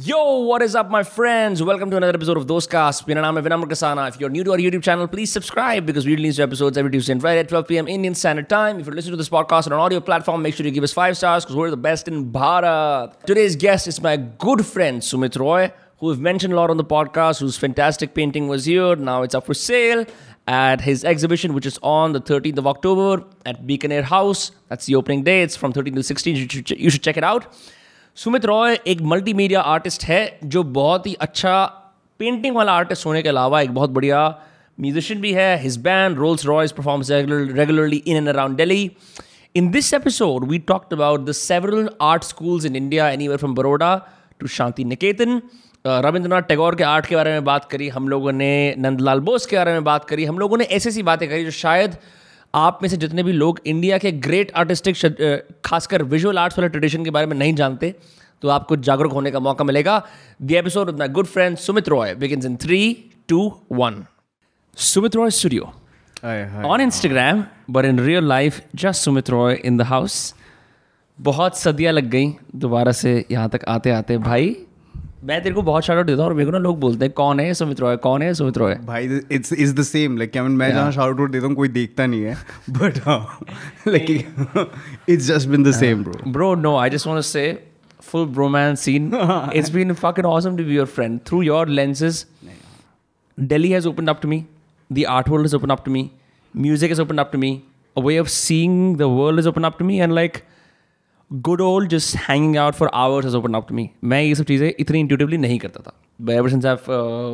Yo, what is up, my friends? Welcome to another episode of Those Cast. is Vinam Kasana. If you're new to our YouTube channel, please subscribe because we release episodes every Tuesday and Friday at 12 p.m. Indian Standard Time. If you're listening to this podcast on an audio platform, make sure you give us five stars because we're the best in Bharat. Today's guest is my good friend Sumit Roy, who we've mentioned a lot on the podcast, whose fantastic painting was here. Now it's up for sale at his exhibition, which is on the 13th of October at Beacon Air House. That's the opening day. It's from 13 to 16. You should check it out. Sumit Roy एक multimedia artist है जो बहुत ही अच्छा painting वाला artist होने के अलावा एक बहुत बढ़िया म्यूजिशियन भी है। His band Rolls Royce performs regularly in and around In this episode, we talked about the several art schools in India, anywhere from Baroda to Shanti Niketan. Uh, Rabindranath Tagore के art के बारे में बात करी हम लोगों ने नंदलाल बोस के बारे में बात करी हम लोगों ने ऐसी ऐसी बातें करी जो शायद आप में से जितने भी लोग इंडिया के ग्रेट आर्टिस्टिक खासकर विजुअल आर्ट्स वाले ट्रेडिशन के बारे में नहीं जानते। तो आपको जागरूक होने का मौका मिलेगा। The episode with my good friend Sumit Roy begins in three two one Sumit Roy studio on Instagram, but in real life, just Sumit Roy in the house. बहुत सदियाँ लग गई दोबारा से यहाँ तक आते आते। भाई मैं तेरे को बहुत शाउट देता हूँ और मेरे को ना लोग बोलते हैं कौन है सुमित रॉय कौन है सुमित रॉय भाई it's is the same like क्या मैं जहाँ शाउट आउट देता हूँ कोई देखता नहीं है। But like it's just been the same bro Bro, no, I just want to say, full bromance scene. it's been fucking awesome to be your friend. Through your lenses, Delhi has opened up to me. The art world has opened up to me. Music has opened up to me. A way of seeing the world has opened up to me. And like, good old just hanging out for hours has opened up to me. मैं ये सब चीज़ें इतनी intuitively नहीं करता था। Ever since I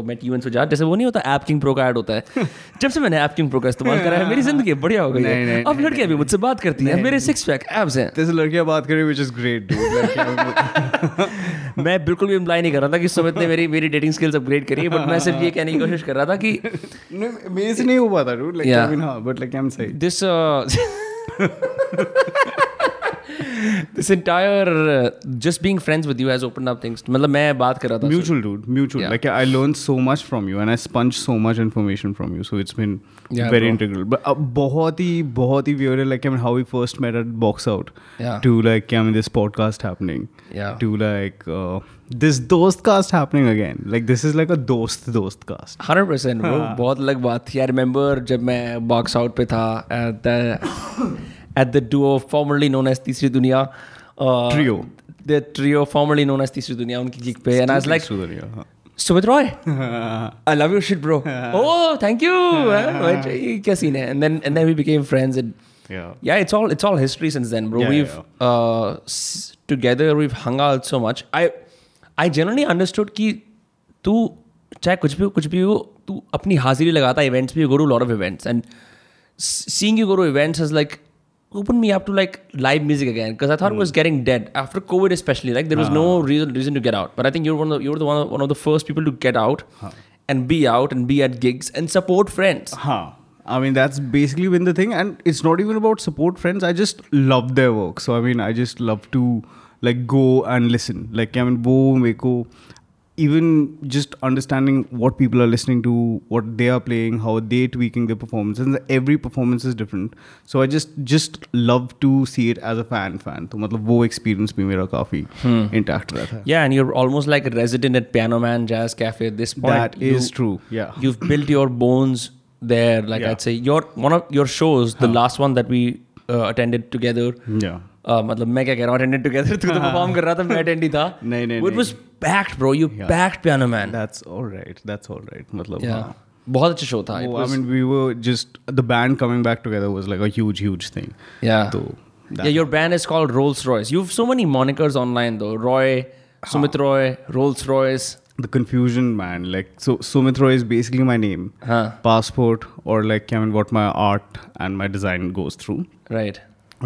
met you and Sujaat जैसे वो नहीं होता ऐप किंग प्रो का ऐड होता है। जब से मैंने ऐप किंग प्रो का इस्तेमाल करा है मेरी ज़िंदगी बढ़िया हो गई है। अब लड़कियाँ भी मुझसे बात करती हैं मेरे सिक्स पैक एब्स हैं। जैसे लड़कियाँ बात करें विच इज़ ग्रेट मैं बिल्कुल भी इम्प्लाई नहीं कर रहा था कि सुमित ने मेरी मेरी डेटिंग स्किल्स अपग्रेड करी है बट मैं सिर्फ़ ये कहने की कोशिश कर रहा था कि मेरे से नहीं हो पाता डूड लाइक आई मीन हाँ but like I am saying this this entire just being friends with you has open up things मतलब मैं बात कर रहा था mutual dude mutual like I learn so much from you and I sponge so much information from you so it's been very integral but बहुत ही बहुत ही weird like I mean how we first met at box out to like I mean this podcast happening to like this दोस्त cast happening again like this is like a दोस्त दोस्त cast hundred percent वो बहुत अलग बात थी। I remember जब मैं बॉक्स आउट पे था the at the duo formerly known as तीसरी दुनिया Trio. Trio formerly known as तीसरी दुनिया उनकी गिग पे and I was like Sudhir, Sumit Roy I love your shit, bro. oh, thank you. क्या scene है? And then and then we became friends. And yeah yeah, it's all it's all history since then, bro. Yeah, we've yeah. Uh, s- together we've hung out so much. I I generally understood कि तू चाहे कुछ भी कुछ भी हो तू अपनी हाजिरी लगाता events go to a lot of events and s- seeing you go to events has like opened me up to like live music again because I thought it was hmm. getting dead after COVID especially like there was no ah. reason reason to get out but I think you're one of the, you're the one one of the first people to get out and be out and be at gigs and support friends Huh. I mean, that's basically been the thing. And it's not even about support friends. I just love their work. So, I mean, I just love to like go and listen. Like, I mean, wo meko, even just understanding what people are listening to, what they are playing, how they tweaking their performance. And every performance is different. So, I just just love to see it as a fan fan. तो मतलब वो experience भी मेरा काफी intact रहता है. yeah and you're almost like a resident at Piano Man Jazz Cafe at this point That is You- true. Yeah. you've built your bones there like Yeah. I'd say your one of your shows the last one that we uh, attended together Yeah. Uh, मतलब मैं क्या कह रहा हूँ attended together तू तो perform कर रहा था मैं अटेंड ही था नहीं, नहीं, it. Was packed bro you. Packed piano man right. That's all right. मतलब या हाँ. बहुत अच्छा शो था Oh, I mean, we were just the band coming back together was like a huge, huge thing. yeah So that, yeah your band is called Rolls Royce you've so many monikers online though Roy Sumit Roy Rolls Royce the confusion, man. Like so, Sumit Roy is basically my name, huh passport, or like I mean, what my art and my design goes through. right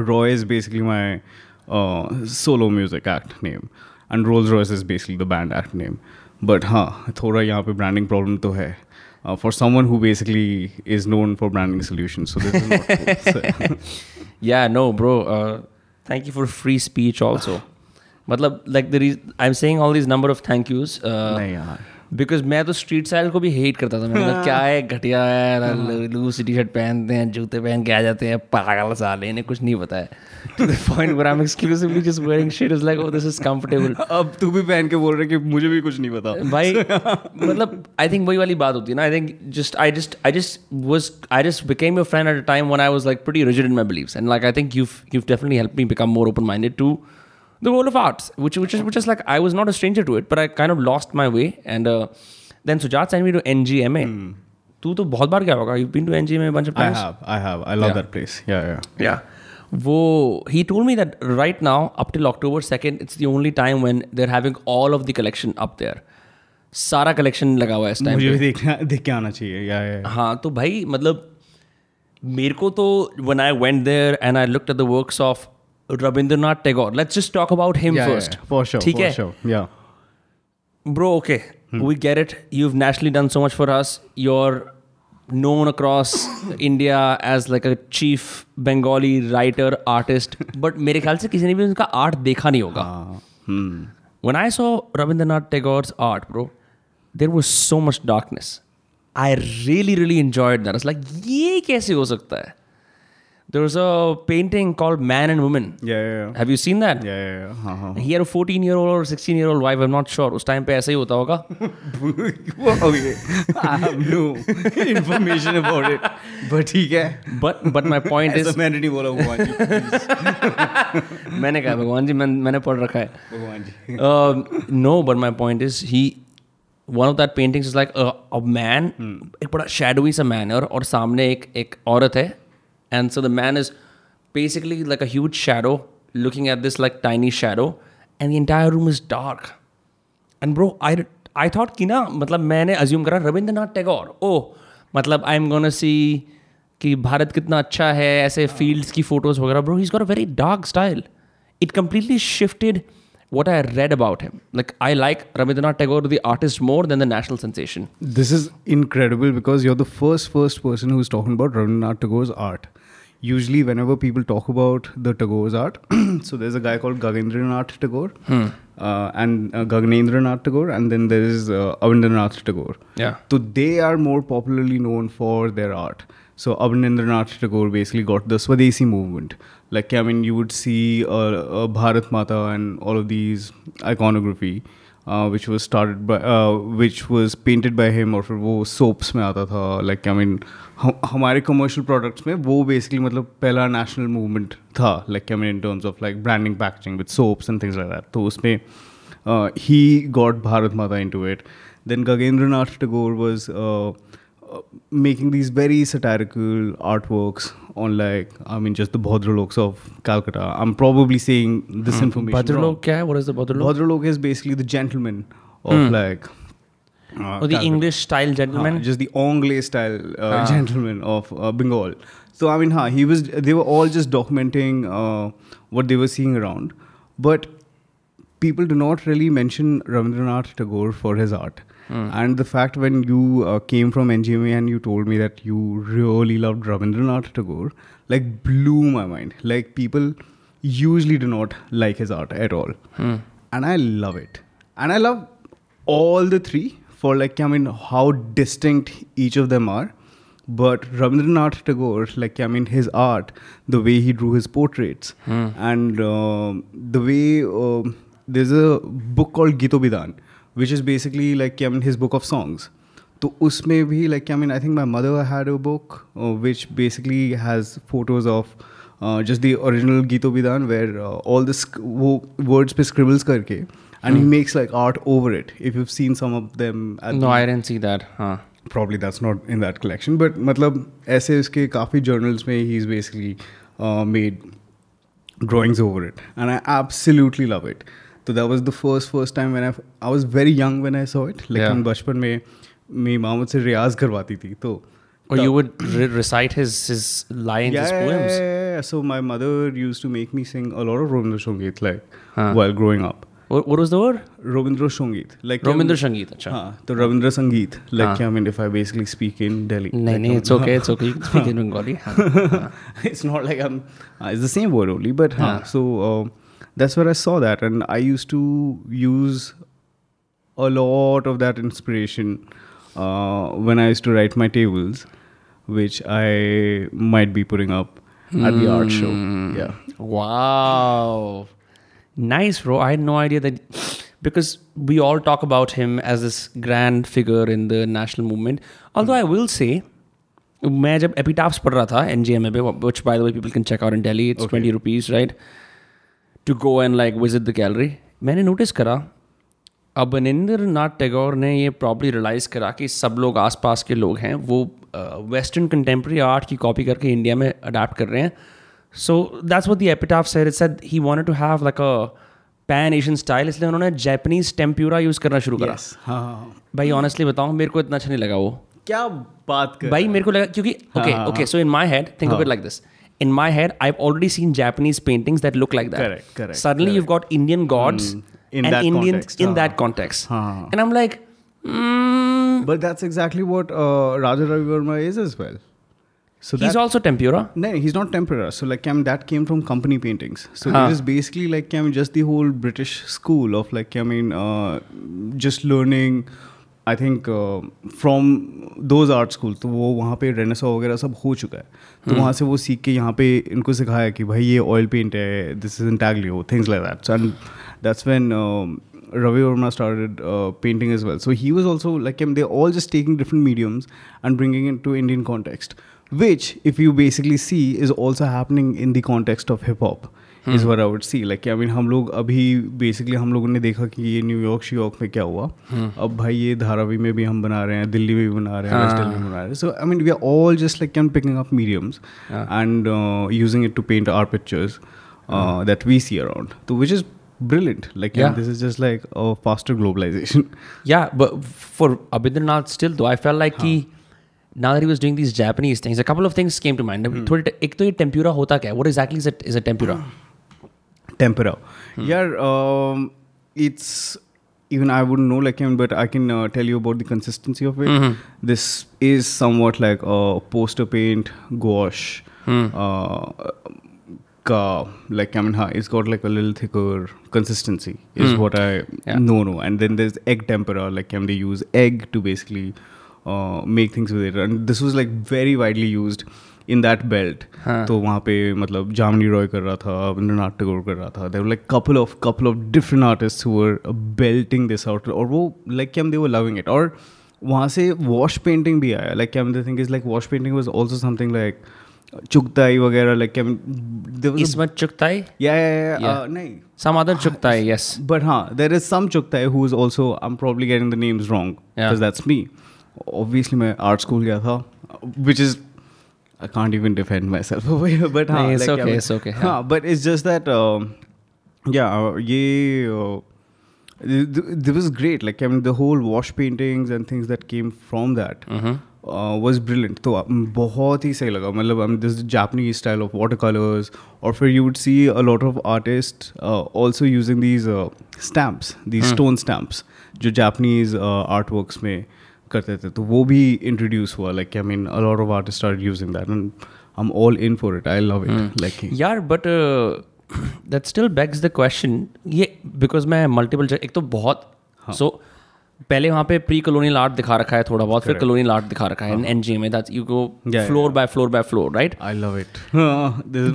Roy is basically my uh, solo music act name, and Rolls Royce is basically the band act name. But हाँ थोड़ा यहाँ पे branding problem तो है. Uh, for someone who basically is known for branding solutions, so this is not cool. So- Yeah, no, bro. Uh, thank you for free speech also. मतलब like the reason I'm saying all these number of thank yous. Uh, नहीं यार because मैं तो street style को भी hate करता था। मैंने क्या है? घटिया है लूज टी शर्ट पहनते हैं जूते पहन के आ जाते हैं पागल साले इन्हें कुछ नहीं पता है। To the point where I am exclusively just wearing shit is like oh this is comfortable अब तू भी पहन के बोल रहे कि मुझे भी कुछ नहीं पता। भाई मतलब आई थिंक वही वाली बात होती है ना। I think just I just I just was I just became your friend at a time when I was like pretty rigid in my beliefs and like I think you you definitely help me become more open minded to the world of arts which which is which is like I was not a stranger to it but I kind of lost my way and uh, then Sujat sent me to NGMA तू तो बहुत बार गया होगा you've been to NGMA a bunch of I times have, I have. I love that place. Yeah, yeah. yeah वो he told me that right now up till October 2nd it's the only time when they're having all of the collection up there सारा collection लगा हुआ है इस time मुझे भी देखना देख के आना चाहिए या या हाँ तो भाई मतलब मेरे को तो when I went there and I looked at the works of Rabindranath Tagore let's just talk about him yeah, first Yeah, for sure ठीक for है sure yeah bro okay Hmm. we get it you've nationally done so much for us you're known across india as like a chief bengali writer artist but मेरे ख्याल से किसी ने भी उनका art देखा नहीं होगा uh, hmm. when I saw Rabindranath Tagore's art, bro, there was so much darkness. I really, really enjoyed that. I was like, ये कैसे हो सकता है? There was a painting called Man and Woman. yeah yeah yeah Have you seen that? yeah yeah, yeah. हाँ, हाँ. He had a 14 year old or 16 year old wife. I'm not sure. उस time पे ऐसा ही होता होगा. okay I have no information about it but ठीक है But but my point ऐसा is, मैंने नहीं बोला भगवान जी. मैंने कहा भगवान जी मैं मैंने पढ़ रखा है. भगवान जी um, no, but my point is he one of that paintings is like a, a man एक बड़ा shadowy सा man है और और सामने एक एक औरत है and so the man is basically like a huge shadow looking at this like tiny shadow and the entire room is dark and bro I I thought कि ना मतलब मैंने assume करा रविंद्रनाथ टैगोर ओ मतलब आई एम गोना सी कि भारत कितना अच्छा है ऐसे फील्ड्स की फोटोज वगैरह bro he's got a very dark style it completely shifted what I read about him. Like I like Rabindranath Tagore, the artist, more than the national sensation. This is incredible because you're the first first person who's talking about Rabindranath Tagore's art. Usually, whenever people talk about the Tagore's art, so there's a guy called Gagendranath Tagore uh, and uh, Gaganendranath Tagore, and then there is uh, Avindranath Tagore. Yeah. So they are more popularly known for their art. So Abhinendranath Tagore basically got the Swadesi movement. Like I mean, you would see uh, uh, Bharat Mata and all of these iconography, uh, which was started by, uh, which was painted by him और फिर वो soaps में आता था. Like I mean, हम हमारे commercial products में वो basically मतलब पहला national movement था. Like I mean, in terms of like branding, packaging with soaps and things like that. तो उसमें uh, he got Bharat Mata into it. Then Gagendranath Tagore was making these very satirical artworks on like I mean just the Bhadraloks of Calcutta. I'm probably saying this mm. information. Bhadralok? What is the Bhadralok? Bhadralok is basically the gentleman of mm. like uh, or the Calcutta. English style gentleman, haan, just the Anglais style uh, gentleman of uh, Bengal. So I mean, ha, he was. They were all just documenting uh, what they were seeing around, but people do not really mention Rabindranath Tagore for his art. And the fact when you uh, came from NGMA and you told me that you really loved Rabindranath Tagore, like blew my mind. Like people usually do not like his art at all, and I love it. And I love all the three for like I mean how distinct each of them are. But Rabindranath Tagore, like I mean, his art, the way he drew his portraits, and um the way um there's a book called Gito Bidan, which is basically like I mean his book of तो उसमें भी like I mean I think my mother had a book uh, which basically has photos of uh, just the original Gito Bidan where uh, all the sc- वो words पे scribbles करके and mm. he makes like art over it. If you've seen some of them at no, the I didn't see that. Huh. probably that's not in that collection but मतलब ऐसे उसके काफ़ी journals में he's basically uh, made drawings over it and I absolutely love it that was the first first time when I I was very young when I saw it Yeah. लेकिन बचपन में मेरी माँ मुझसे रियाज करवाती थी तो Or you would re- recite his his lines, yeah, his poems. yeah, yeah, yeah. so my mother used to make me sing a lot of Robindra Sangeet like Huh. while growing up What, was the word? Robindra Sangeet like Robindra Sangeet. अच्छा. हाँ तो रविंद्र संगीत like हाँ. I mean if I basically speak in Delhi नहीं like, um, it's okay it's okay you speak in Bengali हाँ, हाँ. it's not like I'm. Uh, it's the same word only, but huh, so uh, that's where I saw that, and I used to use a lot of that inspiration uh, when I used to write my tables, which I might be putting up at the art show. Yeah. Wow. Nice, bro. I had no idea that because we all talk about him as this grand figure in the national movement. Although I will say, मैं जब epitaphs पढ़ रहा था NGM पे, which by the way people can check out in Delhi, it's 20 rupees, right? To go and like visit the gallery मैंने notice करा Abanindranath Tagore ने ये प्रॉब्ली रियलाइज़ करा कि सब लोग आसपास के लोग हैं वो वेस्टर्न कंटेम्प्रेरी आर्ट की कॉपी करके इंडिया में अडाप्ट कर रहे हैं। So that's what the epitaph said it said he wanted to have like a pan Asian style इसलिए उन्होंने जैपनीज टेम्प्यूरा यूज़ करना शुरू करा। Yes. हाँ हाँ भाई ऑनेस्टली बताऊँ मेरे को इतना अच्छा नहीं लगा वो। क्या बात कर भाई मेरे को लगा क्योंकि okay okay so in my head think like this in my head i've already seen japanese paintings that look like that Correct, correct, suddenly you've got indian gods In and that indians context, in हाँ. that context हाँ. and i'm like mm, But that's exactly what uh, Raja Ravi Verma is as well. So he's that, also tempura no, he's not tempera. So like, I mean, that came from company paintings. So Huh. it is basically like, I mean, just the whole British school of like, I mean, uh, just learning. I think from those art school तो वो वहाँ पे Renaissance वगैरह सब हो चुका है। तो hmm. वहाँ से वो सीख के यहाँ पे इनको सिखाया कि भाई ये ऑयल पेंट है दिस इज़ इन टैगली हो things like that and that's when Ravi Varma started painting is well so he was also like um they all just taking different mediums and bringing in to Indian context which if you basically see is also happening in the context of hip hop Is what I would see. Like I mean, हम लोग अभी basically हम लोगों ने देखा कि ये New York श्यूयॉर्क में क्या हुआ अब भाई ये धारावी में भी हम बना रहे हैं दिल्ली में भी बना रहे हैं वेस्ट दिल्ली में बना रहे हैं so I mean we are all just like can picking up mediums and using it to paint our pictures that we see around. So which is brilliant. Like Yeah. this is just like a faster globalization. Yeah, but for Abhindranath still though, I felt like huh. he now that he was doing these Japanese things, a couple of things came to mind. थोड़ी एक तो ये tempura क्या है? What exactly is it? Is a tempura? Tempera. Yeah, um, it's even I wouldn't know like him, but I can uh, tell you about the consistency of it. This is somewhat like a poster paint gouache. Uh, ka, like I mean, ha, it's got like a little thicker consistency is what I Yeah. know. No, and then there's egg tempera. Like I mean, they use egg to basically uh, make things with it, and this was like very widely used in that belt. हाँ. तो वहाँ पे मतलब जामनी रॉय कर रहा था रविंद्रनाथ टैगोर कर रहा था there like couple of couple of different artist were belting this out और वो like came they were loving it और वहाँ से वॉश पेंटिंग भी आया like came the thing is like wash painting was also something like Chughtai वगैरह like cam Ismat Chuktai? या या नहीं Some other Chuktai, yes. but huh, there is some Chuktai who is also I'm probably getting the names wrong Yeah. because that's me. Obviously, मैं art school गया था, which is I can't even defend myself over here. But हाँ, नहीं, it's like, okay, I mean, it's okay, हाँ, but it's just that um, yeah, uh, ये uh, th- th- this was great. Like I mean, the whole wash paintings and things that came from that. Uh, was brilliant तो um, बहुत ही सही लगा मतलब um, this Japanese style of watercolors or फिर you would see a lot of artists uh, also using these uh, stamps these stone stamps जो Japanese uh, artworks में करते थे तो वो भी इंट्रोड्यूस हुआ like I mean a lot of artist are using that and I am all in for it I love it like यार but that still begs the question ये because मैं मल्टीपल एक तो बहुत सो पहले वहाँ पे प्री कलोनियल आर्ट दिखा रखा है थोड़ा बहुत फिर कलोनियल आर्ट दिखा रखा है एन जी में that you go floor by floor by floor right I love it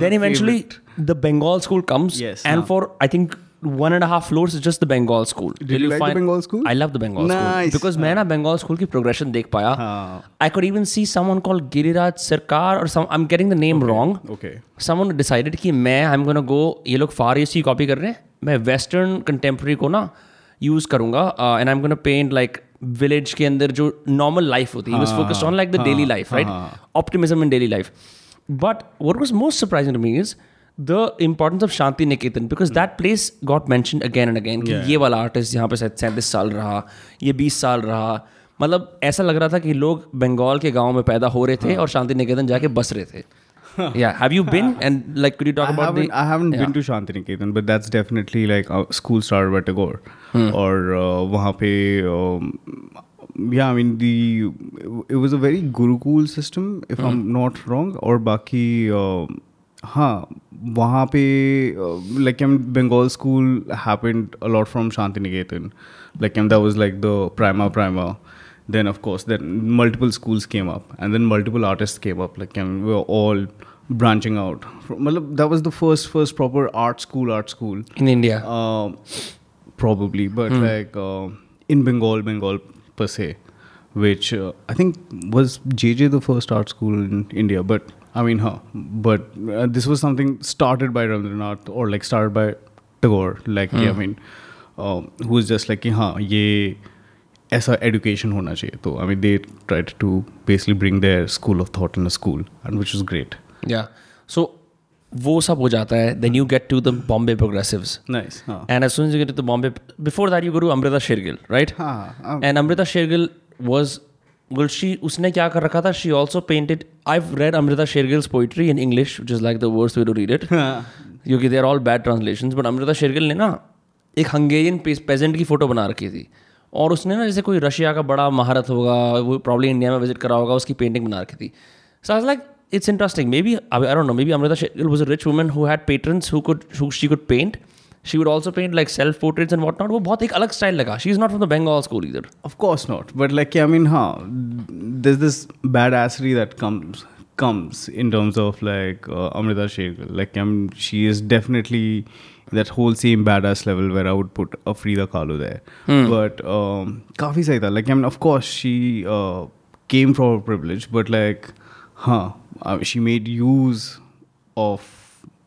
then eventually the Bengal school comes and for I think Yes, and huh. for I think one and a half floors is just the Bengal school. Did you like the Bengal school? I love the Bengal school Nice, because मैं ना Bengal school की progression देख पाया. हाँ. I could even see someone called Giriraj Sarkar or some. I'm getting the name wrong. okay Someone decided कि मैं I'm gonna go ये लोग Far East की copy कर रहे हैं मैं Western contemporary को ना use करूँगा uh, and I'm gonna paint like village के अंदर जो normal life होती है. He was focused on like the daily life, right? Optimism in daily life. But what was most surprising to the importance of Shanti Niketan because that place got mentioned again and again कि ये वाला artist यहाँ पे शायद सैंतीस साल रहा ये बीस साल रहा मतलब ऐसा लग रहा था कि लोग बंगाल के गाँव में पैदा हो रहे थे और शांति निकेतन जाके बस रहे थे yeah have you been and like could you talk I about haven't, the I haven't Yeah. been to Shantiniketan, but that's definitely like a school started by Tagore. और uh, वहाँ पे um, yeah, I mean the it was a very Gurukul system if hmm. I'm not wrong. और बाकी uh, हाँ वहाँ पे like um Bengal school happened a lot from Shantiniketan like um that was like the prima prima then of course then multiple schools came up and then multiple artist came up like um way all branching out मतलब that was the first first proper art school art school in India probably but like in Bengal Bengal पर से which I think was J J the first art school in India but i mean huh but uh, this was something started by rabindranath or like started by tagore like hmm. yeah, i mean um, who was just like कि हाँ ये ऐसा education होना चाहिए तो I mean they tried to basically bring their school of thought in a school and which was great Yeah. So वो सब हो जाता है then you get to the Bombay progressives. nice हाँ And as soon as you get to the Bombay, before that you go to Amrita Shergill, right? हाँ गुलशी उसने क्या कर रखा था? She also also I read Amrita Shergil's poetry in English which is like the verse we way read it you क्योंकि they're all bad translation but Amrita Shergil ने ना एक हंगेरियन पेजेंट की फ़ोटो बना रखी थी। और उसने ना जैसे कोई रशिया का बड़ा महारत होगा वो प्रॉब्ली इंडिया में विज़िट करा होगा उसकी पेंटिंग बना रखी थी। सो आज like it's interesting maybe I don't know maybe Amrita Shergil was a rich woman who had patrons who could she could paint She would also paint like self portraits and what not वो बहुत एक अलग style लगा she is not from the Bengal school इधर Of course not. But like I mean, huh? There's this badassery that comes comes in terms of like uh, Amrita Shergill. Like I mean, she is definitely that whole same badass level where I would put a Frida Kahlo there. But um, काफी सही था. Like I mean, of course she uh, came from a privilege, but like, huh? Uh, she made use of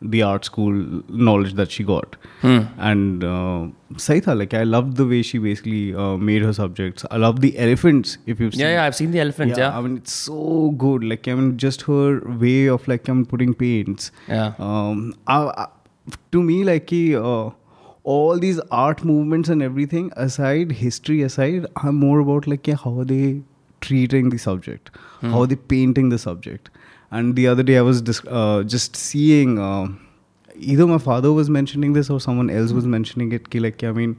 the art school knowledge that she got. And uh, sahi tha, like i loved the way she basically uh, made her subjects. I love the elephants if you've seen Yeah, yeah, I've seen the elephants, yeah. i mean it's so good. Like i mean just her way of like i'm putting paints. Yeah. um I, I, to me like uh, all these art movements and everything aside history aside i'm more about like ki, how are they treating the subject? How are they painting the subject and the other day i was dis- uh, just seeing uh, either my father was mentioning this or someone else was mentioning it कि like I mean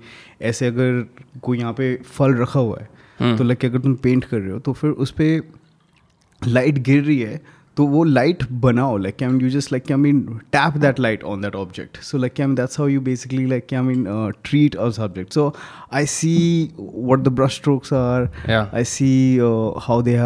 ऐसे अगर कोई यहाँ पे फल रखा हुआ है तो लाइक अगर तुम पेंट कर रहे हो तो फिर उस पर लाइट गिर रही है तो वो लाइट बनाओ like I mean you just like I mean tap that light on that object so like I mean that's how you basically like I mean treat a subject so I see what the brush strokes are Yeah. I see uh, how they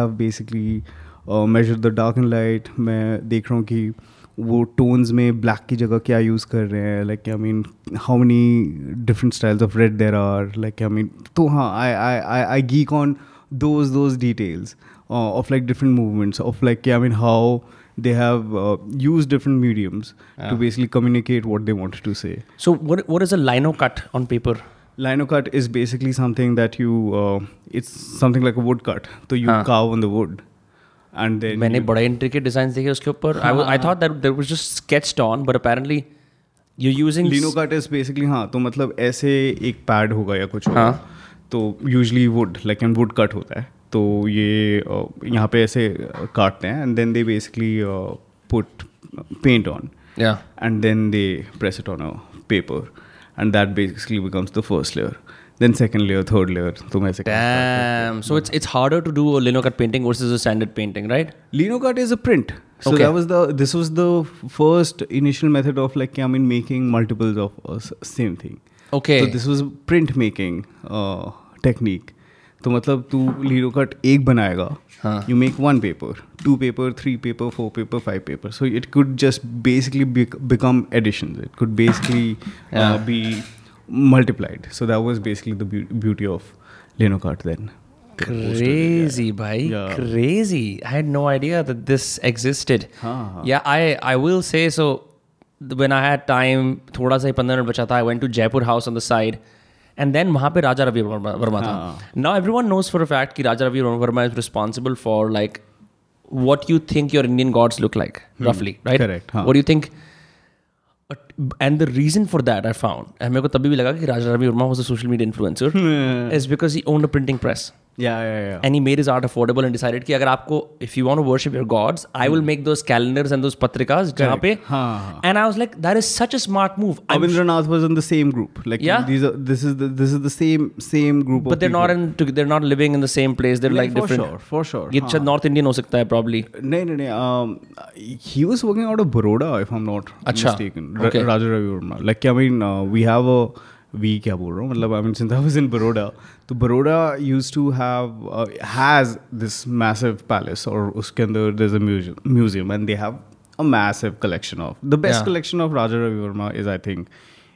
Major the dark and light मैं देख रहा हूँ कि वो tones में black की जगह क्या यूज़ कर रहे हैं like I mean how many different styles of red there are like I mean तो हाँ I I I I geek on those those details of like different movements of like के I mean how they have use different mediums to basically communicate what they want to say so what is a lino cut on paper line of cut is basically something that you it's something like a wood cut तो you carve on the wood मैंने बड़े intricate design देखे उसके ऊपर। I thought that there was just sketched on but apparently you using lino cut is basically हाँ तो मतलब ऐसे एक पैड होगा या कुछ हाँ. तो usually wood like and wood cut होता है। तो ये यहाँ पे ऐसे काटते हैं and then they basically put paint on and then they press it on a paper and that basically becomes the first layer then second layer third layer तुम ऐसे Damn. So it's it's harder to do a lino cut painting versus a standard painting, right? Linocut is a print. So Okay. that was the this was the first initial method of like I mean making multiples of s- same thing. Okay. So this was print making uh, technique. तो मतलब तू लीनो cut एक बनाएगा हाँ. You make one paper two paper three paper four paper five paper so it could just basically become edition it could basically be multiplied so that was basically the beau- beauty of lino cut then Crazy, bhai. Yeah. Crazy. I had no idea that this existed. हाँ, Yeah, I I will say so. th- When I had time, थोड़ा सा ही पंद्रह minute बचा था. I went to Jaipur House on the side, and then वहाँ पे राजा रवि वर्मा वर्मा था. Now everyone knows for a fact कि Raja Ravi Verma is responsible for like what you think your Indian gods look like, roughly, right? correct, हाँ. What do you think? But- And the reason for that I found, and मेरे को तभी भी लगा कि Raja Ravi Verma was a social media influencer, is because he owned a printing press. Yeah, yeah, yeah. and he made his art affordable and decided कि अगर आपको if you want to worship your gods I will make those calendars and those patrikas जहाँ पे हाँ, हाँ. and I was like that is such a smart move I'm Avindranath was in the same group. Like Yeah? these are this is the this is the same same group but of they're not people. in they're not living in the same place they're like for different sure, for sure. ये शायद north Indian हो सकता है probably No, no, no. Um, he was working out of Baroda, if I'm not Acha. mistaken. Ra- Okay. Raja Ravi Verma. Like, I mean, uh, we have a. we क्या बोल रहा हूँ? मतलब I mean synth house in Baroda तो Baroda use to have has this massive palace और उसके अंदर this museum and they have a massive collection of the best collection of Raja Ravi Varma is I think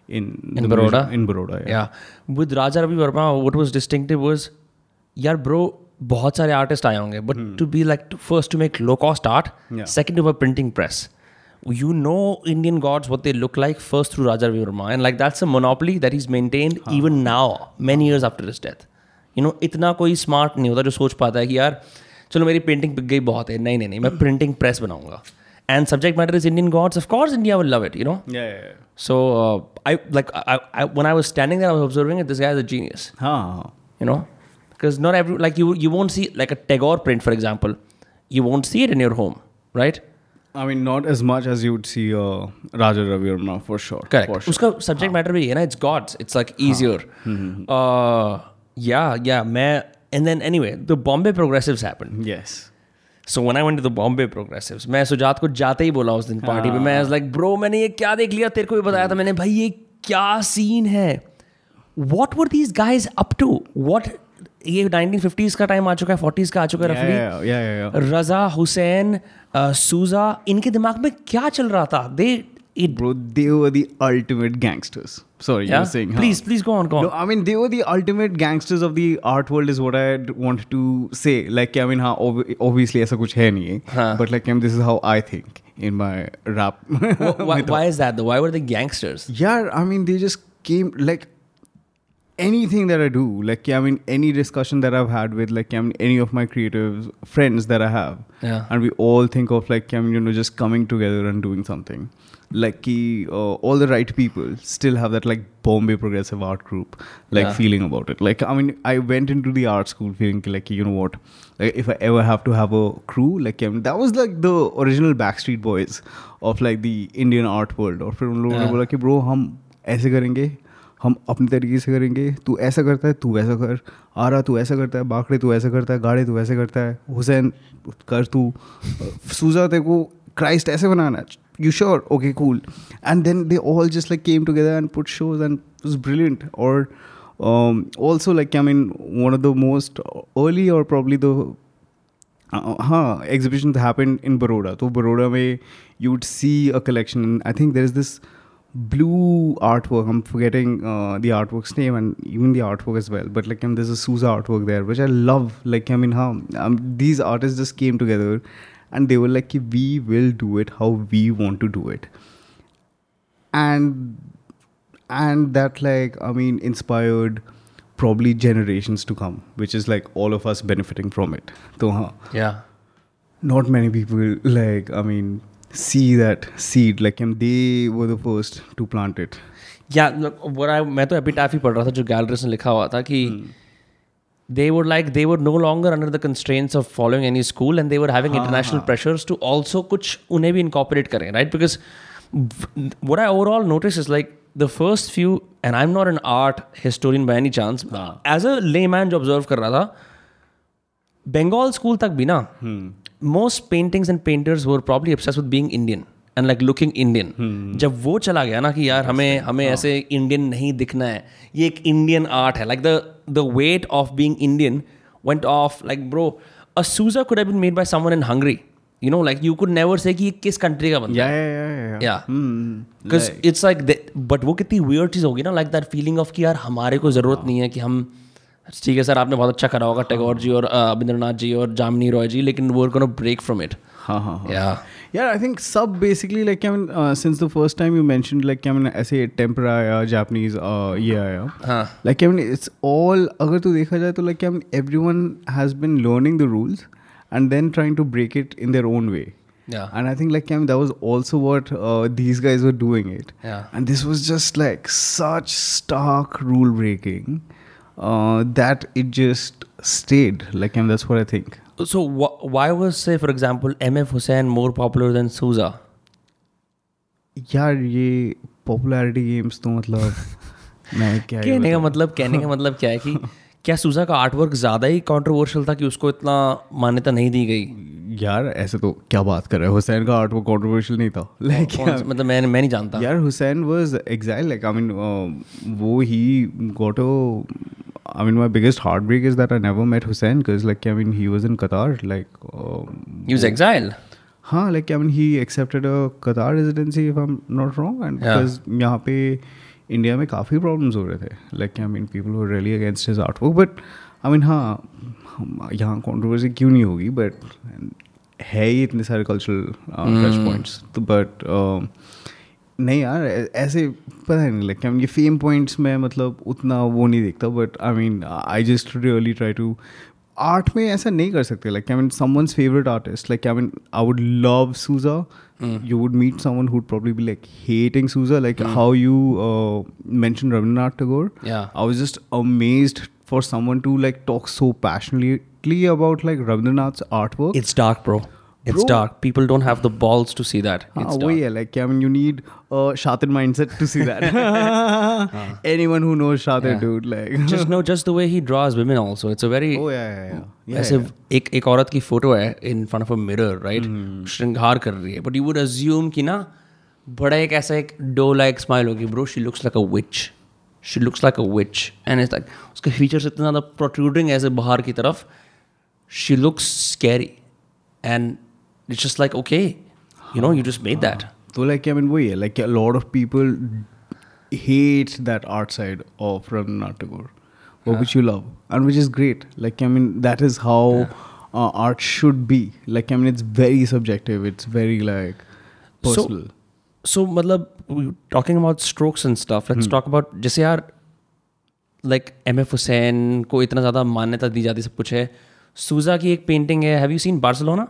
in in Baroda in Baroda या with Raja Ravi Varma what was distinctive was यार bro बहुत सारे artist आए होंगे but to be like first to make low cost art second to a printing press you know Indian gods what they look like first through Raja Ravi Verma and like that's a monopoly that he's maintained even now many years after his death you know इतना कोई smart नहीं होता जो सोच पाता है कि यार चलो मेरी पेंटिंग बिक गई बहुत है नहीं नहीं नहीं मैं प्रिंटिंग प्रेस बनाऊंगा and subject matter is Indian gods of course India will love it you know Yeah, yeah, yeah. so uh, I like I, I when I was standing there, I was observing it. This guy is a genius, हाँ हाँ you know, because not every like you you won't see like a Tagore print, for example, you won't see it in your home, right? I mean not as much as you would see uh, Raja Ravi Verma for sure Correct. for sure. उसका subject matter भी है ना, it's gods. It's like easier. Uh, yeah, yeah. मैं and then anyway, the Bombay Progressives happened. yes So when I went to the Bombay Progressives, मैं सुजात को जाते ही बोला उस दिन पार्टी पे मैं लाइक ब्रो मैंने ये क्या देख लिया तेरे को भी बताया था मैंने भाई ये क्या सीन है what were these guys up to what ये 1950s का टाइम आ चुका है 40s का आ चुका है yeah, रफली yeah, yeah. रजा हुसैन सूजा इनके दिमाग में क्या चल रहा था दे it Bro, they were the ultimate gangsters. Sorry, you yeah were saying. please huh? please go on go on No, I mean they were the ultimate gangsters of the art world is what I wanted to say. Like I mean, हाँ, ob- obviously ऐसा कुछ है नहीं है. हाँ. But like I mean, this is how I think in my rap. why, why is that though why were they gangsters yeah, I mean they just came like anything that I do. Like I mean, any discussion that I've had with like I mean any of my creative friends that I have. Yeah. and we all think of like I mean, you know just coming together and doing something like ki, uh, all the right people still have that like bombay progressive art group like Yeah. feeling about it like i mean i went into the art school feeling ki, like you know what like if i ever have to have a crew like I mean, that was like the original backstreet boys of like the indian art world और फिर उन लोगों ने Yeah. बोला कि bro हम ऐसे करेंगे हम अपने तरीके से करेंगे। तू ऐसा करता है, तू वैसा कर। आ रहा तू ऐसा करता है, बाकड़े तू ऐसा करता है, गाड़े तू ऐसे करता है, हुसैन कर तू। सूजा तेरे को क्राइस्ट ऐसे बनाना। You sure okay cool and then they all just like came together and put shows and brilliant और also like I mean one of the most early और प्रॉब्ली द हाँ exhibitions हैपन इन Baroda. तो Baroda में would see a collection. And I think there is this blue artwork. I'm forgetting uh, the artwork's name and even the artwork as well. But like um, there's a Sousa artwork there, which I love. Like I mean, how um, these artists just came together and they were like, we will do it how we want to do it. And and that like I mean inspired probably generations to come, which is like all of us benefiting from it. So, huh, yeah not many people like I mean see that seed like um, they were the first to plant it. या what I मैं तो epitaph ही पढ़ रहा था जो galleries ने लिखा हुआ था कि they were like they were no longer under the constraints of following any school and they were having international pressures to also कुछ उन्हें भी incorporate करें right because what I overall notice is like the first few and I'm not an art historian by any chance as a layman जो observe कर रहा था Bengal school तक भी ना most paintings and painters were probably obsessed with being Indian and like looking Indian जब वो चला गया ना कि यार हमें हमें ऐसे इंडियन नहीं दिखना है ये एक इंडियन आर्ट है. Like the the weight of being Indian went off like bro a Sousa could have been made by someone in Hungary. You know like you could never say कि ये किस country का बंदा yeah. Yeah. Hmm. Because it's like but वो कितनी weird चीज़ होगी ना like that feeling of कि यार हमारे को ज़रूरत नहीं है कि हम ठीक है सर आपने बहुत अच्छा करा होगा टैगोर जी और अभिंद्रनाथ जी और जामिनी रॉय जी लेकिन वो गोना ब्रेक फ्रॉम इट यार आई थिंक सब basically like I mean since the first time you mention like I mean ऐसे टेम्पर आया जापनीज ये आया like I mean it's all अगर तो देखा जाए तो like I mean every one has been learning the rules and then trying to break it in their own way and I think like that was also what these guys were doing it and this was just like such stark rule breaking uh, that it just stayed. Like, and that's what I think. So wh- why was, say, for example, MF Hussain more popular than Souza? यार ये popularity games तो मतलब मैं क्या कहने का मतलब कहने का मतलब क्या है कि क्या सूजा का आर्टवर्क ज़्यादा ही कंट्रोवर्शियल था कि उसको इतना मान्यता नहीं दी गई यार ऐसे तो क्या बात कर रहे हो हुसैन का आर्ट वो कंट्रोवर्शियल नहीं था लाइक मतलब मैं मैं नहीं जानता यार Hussain was exile like I mean वो he got a I mean, my biggest heartbreak is that I never met Hussein because, like, I mean, he was in Qatar. Like, um, He was exiled. हाँ like I mean he accepted a Qatar residency if I'm not wrong and Yeah. because यहाँ पे India में काफ़ी problems हो रहे थे like I mean people were really against his artwork but I mean हाँ यहाँ controversy क्यों नहीं होगी but है ही इतने सारे uh, touch points तो but um, नहीं यार ऐसे पता ही नहीं लगता ये फेम पॉइंट्स में मतलब उतना वो नहीं देखता but I mean I just really try to art में ऐसा नहीं कर सकते like I mean someone's favourite artist like I mean I would love Souza you would meet someone who'd probably be like hating Souza like how you mention Rabindranath Tagore I was just amazed for some one to like talk so passionately about like Rabindranath art work it's dark pro It's Bro. dark. People don't have the balls to see that. हाँ It's वही dark. है like I mean you need a Shatir mindset to see that anyone who knows Shatir Yeah. dude like just know just the way he draws women also. It's a very oh yeah yeah yeah, yeah, ऐसे yeah. एक एक औरत की photo है in front of a mirror right श्रृंगार कर रही है बट यू वुड अज्यूम कि ना बड़ा एक ऐसा एक डो लाइक स्माइल होगी bro she looks like a witch she looks like a witch and it's like उसके फीचर्स इतने ज़्यादा प्रोट्रूडिंग ऐसे बाहर की तरफ she looks scary and it's just like okay you know you just made that So like I mean वही है like a lot of people hate that art side of Rabindranath Tagore or which you love and which is great like I mean that is how uh, art should be like I mean it's very subjective it's very like personal so मतलब talking about strokes and stuff let's talk about जैसे यार like M F Hussain को इतना ज़्यादा मान्यता दी जाती सब कुछ है सूजा की एक पेंटिंग है have you seen Barcelona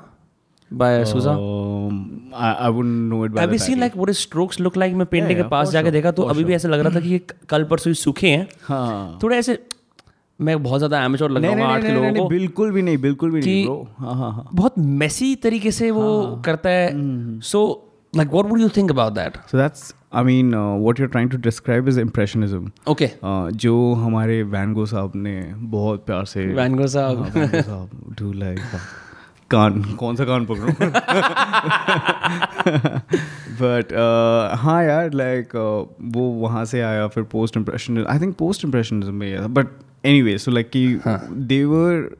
bye सूजा um, I, I wouldn't know it by the you seen title. Like what strokes look like मैं पेंटिंग के पास जाके देखा? तो अभी भी ऐसे लग रहा था कि ये कल परसों ही सूखे हैं। हाँ। थोड़े ऐसे मैं बहुत ज़्यादा एमेचोर लग रहा हूँ आर्ट के लोगों को। बिल्कुल भी नहीं बिल्कुल भी नहीं ब्रो हाँ हाँ हाँ। बहुत मेसी तरीके से वो करता है। So like what would you think about that so that's I mean uh, what you're trying to describe is impressionism. Okay uh, जो हमारे वैन गो साहब ने बहुत प्यार से वैन गो साहब। हाँ, वैन गो साहब डू लाइक कान कौन सा कान पकड़ूं? बट हाँ यार लाइक वो वहाँ से आया फिर post impression I think post impressionism में आया but any way so like कि देवर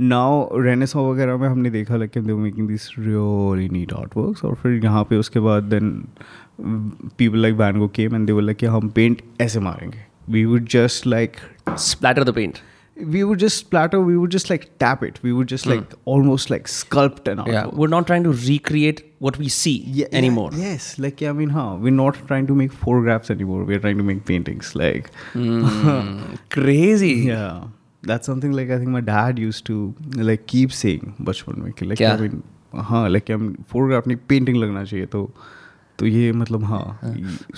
नाउ रेनेसा वगैरह में हमने देखा like they making this really neat art work और फिर यहाँ पे उसके बाद then people like Van Gogh came and they were like कि हम पेंट ऐसे मारेंगे। We would just like splatter the paint we would just splatter we would just like tap it we would just like almost like sculpt an Yeah, artwork. we're not trying to recreate what we see Yeah, anymore. yeah, yes like yeah, i mean huh we're not trying to make photographs anymore we're trying to make paintings like Crazy. yeah that's something like i think my dad used to like keep saying बचपन में कि like क्या? I mean हाँ like I'm photograph नहीं painting लगना चाहिए तो तो ये मतलब हाँ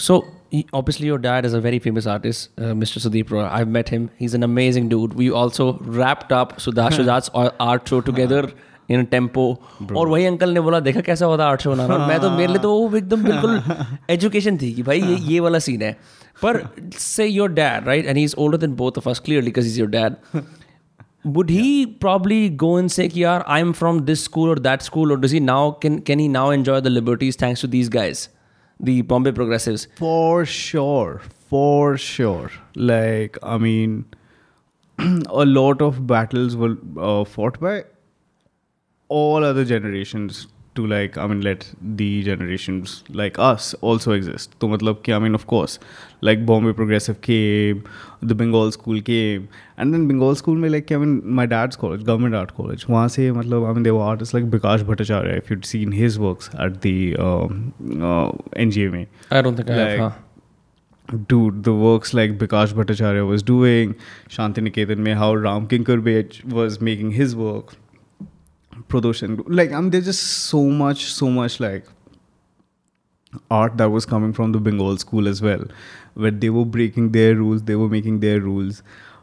So he- obviously your dad is a very famous artist, uh, Mr. Sudeep Roy. I've met him. He's an amazing dude. We also wrapped up Sudash Sujat's art show together in tempo. और वही uncle ने बोला देखा कैसा होता art show बनाना और मैं तो मेरे लिए तो वो एकदम बिल्कुल एजुकेशन थी कि भाई ये ये वाला सीन है पर से your dad right and he is older than both of us clearly because is your dad would he probably go and say कि यार I'm from this school or that school or does he now can can he now enjoy the liberties thanks to these guys the Bombay progressives For sure, for sure. Like, I mean, a lot of battles were uh, fought by all other generations to like, I mean, let the generations like us also exist. So, matlab ki, I mean, of course, like Bombay Progressive came, the Bengal School came, and then Bengal School, mein, like, I mean, my dad's college, government art college, वहाँ से मतलब, I mean, there were artists like Bikash Bhattacharya, if you'd seen his works at the um, uh, mein. I don't think like, I have huh? dude, the works like Bikash Bhattacharya was doing, Shanti Niketan mein how Ram Kinkar was making his work, Pradoshan, like I mean, there's just so much, so much like art that was coming from the Bengal school as well, where they were breaking their rules, they were making their rules.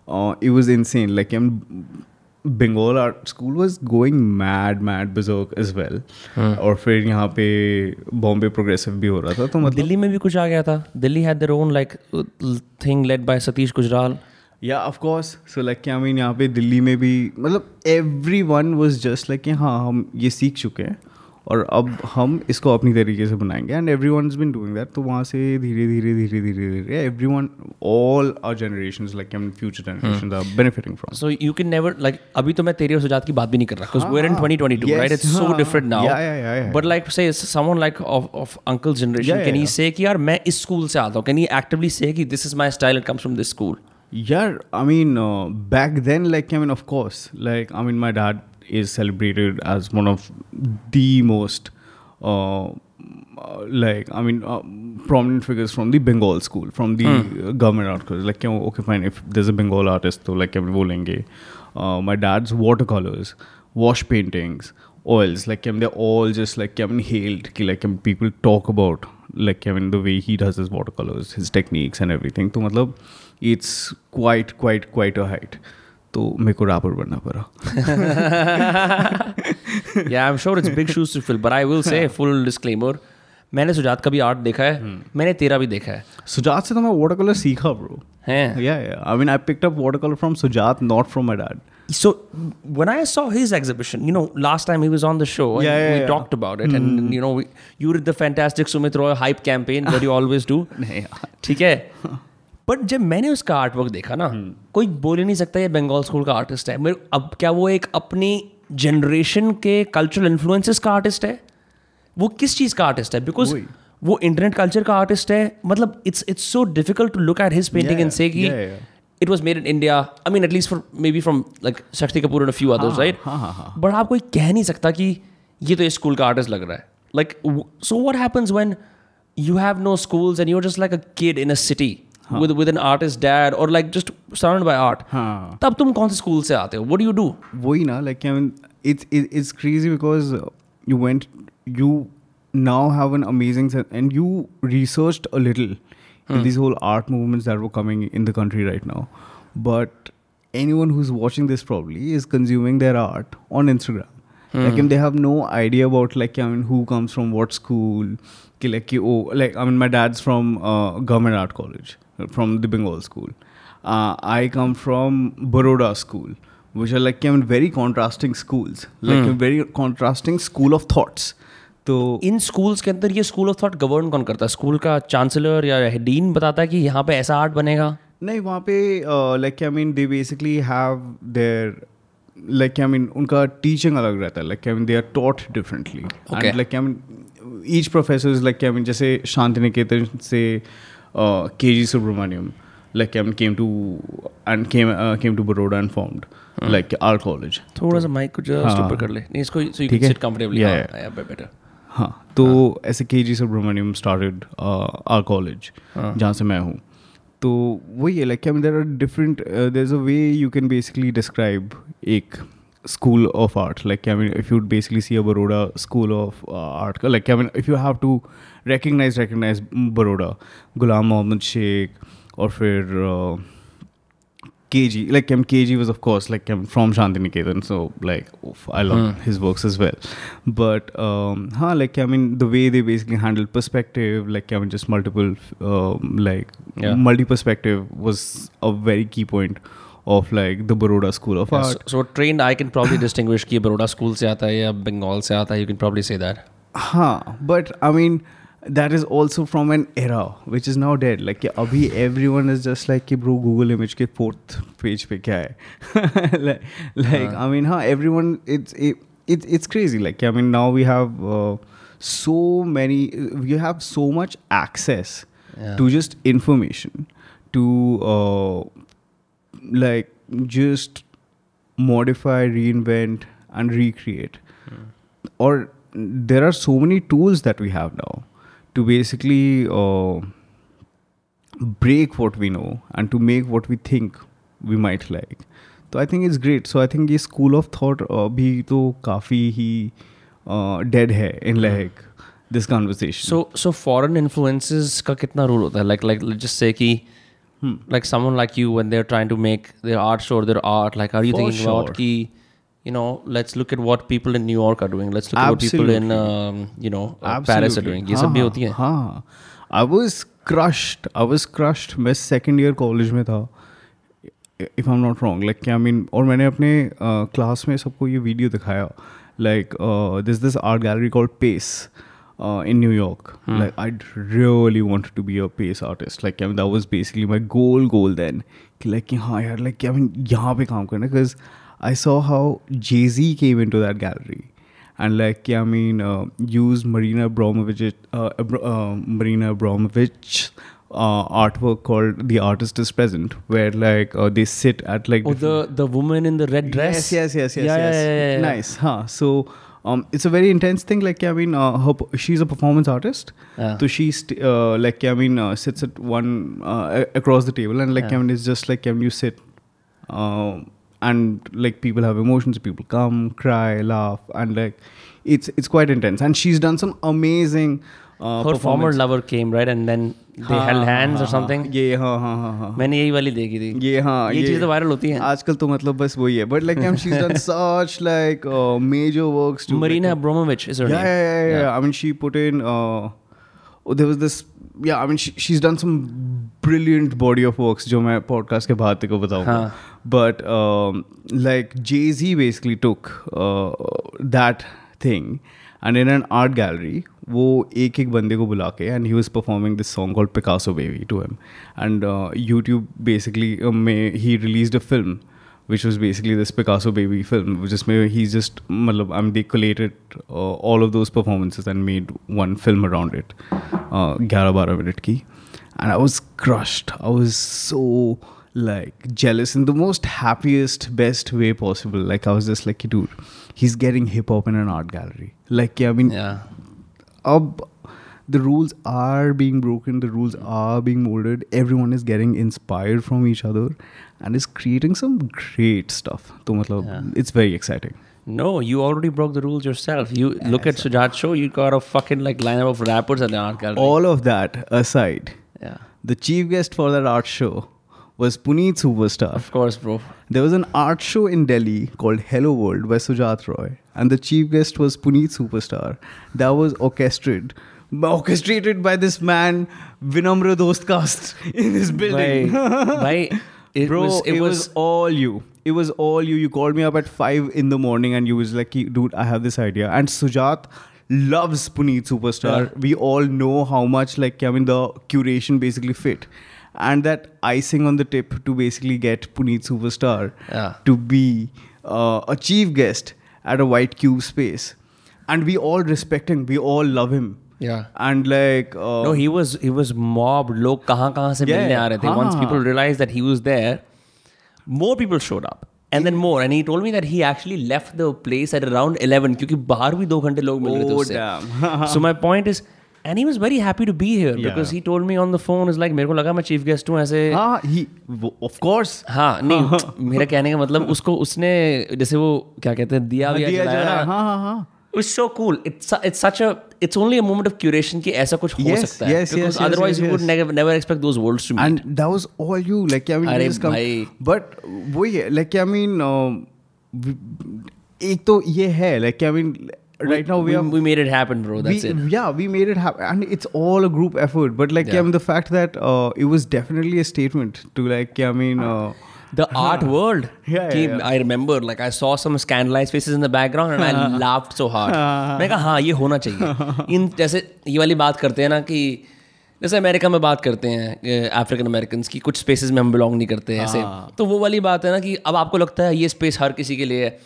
Uh, it was insane. Like I'm, Bengal art school was going mad mad berserk as well और फिर यहाँ पे Bombay progressive भी हो रहा था तो मतलब दिल्ली में भी कुछ आ गया था Delhi had their own like thing led by Satish Gujral या of course so like I mean यहाँ पे दिल्ली में भी मतलब every one was just like हाँ हम ये सीख चुके हैं और अब हम इसको अपनी तरीके से बनाएँगे and every one is been doing that तो वहाँ से धीरे धीरे धीरे धीरे धीरे every one all our generation like future generation are benefiting from so you can never like अभी तो मैं तेरे और सुजात की बात भी नहीं कर रहा बिकॉज़ वेयर कि यार मैं इस स्कूल से आता हूँ? Can he actively say this is my style it comes from this school Yeah, I mean, uh, back then, like, I mean, of course, like, I mean, my dad is celebrated as one of the most, uh, uh like, I mean, uh, prominent figures from the Bengal school, from the mm. government art school. Like, okay, fine, if there's a Bengal artist, so like, I mean. Uh, my dad's watercolors, wash paintings, oils, like, I mean, they're all just like, I mean, hailed, like, I mean, people talk about, like, I mean, the way he does his watercolors, his techniques, and everything. So, matlab, it's quite quite quite a height तो मेरे को wrapper बनना पड़ा yeah I'm sure it's big shoes to fill but I will say full disclaimer मैंने सुजात का भी art देखा है मैंने तेरा भी देखा है सुजात से तो मैं वाटर कलर सीखा ब्रो हैं yeah yeah I mean I picked up watercolor from Sujat not from my dad So when I saw his exhibition, you know, last time he was on the show, and Yeah, yeah, we yeah. talked about it, and you know, we, you did the fantastic Sumit Roy hype campaign that you always do. नहीं ठीक है but जब मैंने उसका art work देखा ना कोई बोल ही नहीं सकता ये बंगाल स्कूल का आर्टिस्ट है। मेरे अब क्या वो एक अपनी जनरेशन के कल्चरल इन्फ्लुएंसेस का आर्टिस्ट है? वो किस चीज़ का आर्टिस्ट है? बिकॉज़ वो इंटरनेट कल्चर का आर्टिस्ट है। मतलब it's it's so difficult to look at his painting and say कि. It was made in India I mean at least for maybe from like Shakti Kapoor and few others right. But आप कोई कह नहीं सकता कि ये तो इस स्कूल का आर्टिस्ट लग रहा है। Like so what happens when you have no schools and you're just like a kid in a city? With with an artist dad or like just surrounded by art हाँ तब तुम कौन से school से आते हो what do you do वही ना like I mean it's it, it's crazy because uh, you went you now have an amazing sense and you researched a little in these whole art movements that were coming in the country right now but anyone who's watching this probably is consuming their art on instagram hmm. like and they have no idea about like i mean who comes from what school like oh like i mean my dad's from uh, government art college from the bengal school. Uh, i come from baroda school which are like I mean, very contrasting schools like hmm. a very contrasting school of thoughts. तो इन schools के अंदर ये school of thought govern कौन करता है? School का chancellor या डीन बताता है कि यहाँ पे ऐसा आर्ट बनेगा? नहीं वहाँ पे like I mean they basically have their like I mean उनका टीचिंग अलग रहता है. Like I mean they are taught differently and like I mean each professor is like I mean जैसे शांति निकेतन से K G Subramanyan like I came to and came came to Baroda and formed like our college थोड़ा सा mic को just हाँ। ऊपर कर ले। नहीं इसको सो यू है? सिट कंफर्टेबली Yeah, हाँ या बेटर हाँ तो ऐसे K G Subramanyan started our college जहाँ से मैं हूँ। तो वही है like there are different there is a way you can basically describe एक school of art like i mean if you basically see a baroda school of uh, art like i mean if you have to recognize recognize baroda gulam mohammad sheikh or fir uh, KG, like mkg KG was of course like um, from Shantiniketan, so like oof, I love hmm. his works as well. But um, huh, like I mean the way they basically handled perspective, like I mean just multiple, um, like yeah. multi perspective was a very key point of like the Baroda School of yeah, Art. So, so, trained, I can probably distinguish ki Baroda school se aata hai ya Bengal se aata hai. You can probably say that. Huh, but I mean, that is also from an era which is now dead. Like, abhi everyone is just like, ki bro, Google image ke fourth page pe kya hai? like, like uh-huh. I mean, huh, everyone, it's, it, it, it's crazy. Like, I mean, now we have uh, so many, we have so much access yeah. to just information to uh, like just modify, reinvent, and recreate or there are so many tools that we have now to basically uh, break what we know and to make what we think we might like तो I think it's great so I think ये school of thought भी तो काफ़ी ही dead है in like this conversation so so foreign influences का कितना role होता है लाइक लाइक जस्ट से कि like someone like you when they're trying to make their art show or their art like are you For thinking about sure. ki you know let's look at what people in New York are doing let's look at what people in um, you know uh, Paris are doing ये सब भी होती है हाँ I was crushed I was crushed मैं second year college में था if I am not wrong like क्या मीन और मैंने अपने क्लास में सबको ये वीडियो दिखाया like this this art gallery called Pace uh, in New York. Hmm. Like I really wanted to be a pace artist. Like I mean that was basically my goal goal then. Like yeah, like I mean yahan pe kaam karna because I saw how Jay Z came into that gallery. And like yeah, I mean, uh, use Marina Abramovich, uh, uh Marina Abramovich uh, artwork called "The Artist Is Present," where like uh, they sit at like oh the the woman in the red dress. Yes, yes, yes, yes, yeah, yes. Yeah, yeah, yeah, yeah. Nice, huh? So um, it's a very intense thing. Like, I mean, uh, her, she's a performance artist. Yeah. So she, st- uh, like, I mean, uh, sits at one uh, across the table, and like, Yeah. I mean, it's just like, I mean, you sit, um, and like, people have emotions. People come, cry, laugh, and like, it's it's quite intense. And she's done some amazing. Performer lover came right and then they held hands और something ये हाँ हाँ हाँ मैंने यही वाली देखी थी। ये हाँ ये, ये चीज़ें वायरल होती हैं। आजकल तो मतलब बस वही है but like she done such like major works to Marina Abramovic is right yeah yeah yeah I mean she put in there was this yeah I mean she is done some brilliant body of works जो मैं podcast के बाद तक बताऊँगा but like JG basically took that thing and in an art gallery वो एक एक बंदे को बुला के and he was performing this song called Picasso baby to him and YouTube basically में he released a film which was basically this Picasso baby film जिसमें he just मतलब I am decollated all of those performances and made one film around it ग्यारह बारह minute की and I was crushed I was so like jealous in the most happiest best way possible like I was just like tour he is getting hip hop in an art gallery like के I mean अब the rules are being broken the rules are being molded everyone is getting inspired from each other and is creating some great stuff so matlab, yeah. it's very exciting no, you already broke the rules yourself. You look at so. Sujat Show, you got a fucking like lineup of rappers and the art gallery. All of that aside, yeah. the chief guest for that art show was Puneet Superstar Of course, bro. There was an art show in Delhi called Hello World by Sujat Roy, and the chief guest was Puneet Superstar. That was orchestrated, orchestrated by this man Vinamra Dostcast in this building. Bhai, it Bro, was it, was, all you. It was all you. You called me up at five in the morning, and you was like, "Dude, I have this idea." And Sujat loves Puneet Superstar. Yeah. We all know how much like I mean the curation basically fit, and that icing on the tip to basically get Puneet Superstar Yeah. to be uh, a chief guest at a White Cube space, and we all respect him. We all love him. Yeah. And like uh, No, he was he was mobbed. लोग कहाँ कहाँ से Yeah, मिलने आ रहे थे. Once हाँ. people realized that he was there, more people showed up. And then more. And he told me that he actually left the place at around 11 क्योंकि बाहर भी दो घंटे लोग मिल रहे थे Oh, उससे. damn. so my point he was very happy to be here because Yeah. he told me on the phone is like मेरे को लगा मैं chief guest हूँ ऐसे. हाँ he of course हाँ नहीं मेरा कहने का मतलब उसको उसने जैसे वो क्या कहते हैं दिया ना हाँ हाँ हाँ so cool. It's su- it's such a it's only a moment of curation कि ऐसा कुछ हो Yes, सकता है. yes, Because yes, yes, otherwise yes, you would yes. never never expect those worlds to meet. and that was all you like I mean अरे you just come but वही है like I mean um, एक तो ये है like I mean right now we we, are we made it happen, bro. That's we, it. Yeah, we made it happen, and it's all a group effort. But like, Yeah. yeah I mean, the fact that uh, it was definitely a statement to like, yeah, I mean, uh, The art world. Yeah, yeah, yeah. I remember like I saw some scandalized faces in the background and I laughed so hard. मैं कहा हाँ ये होना चाहिए. इन जैसे ये वाली बात करते हैं ना कि जैसे अमेरिका में बात करते हैं अफ्रीकन अमेरिकन की कुछ स्पेसेस में हम बिलोंग नहीं करते हैं ऐसे तो वो वाली बात है ना कि अब आपको लगता है ये स्पेस हर किसी के लिए है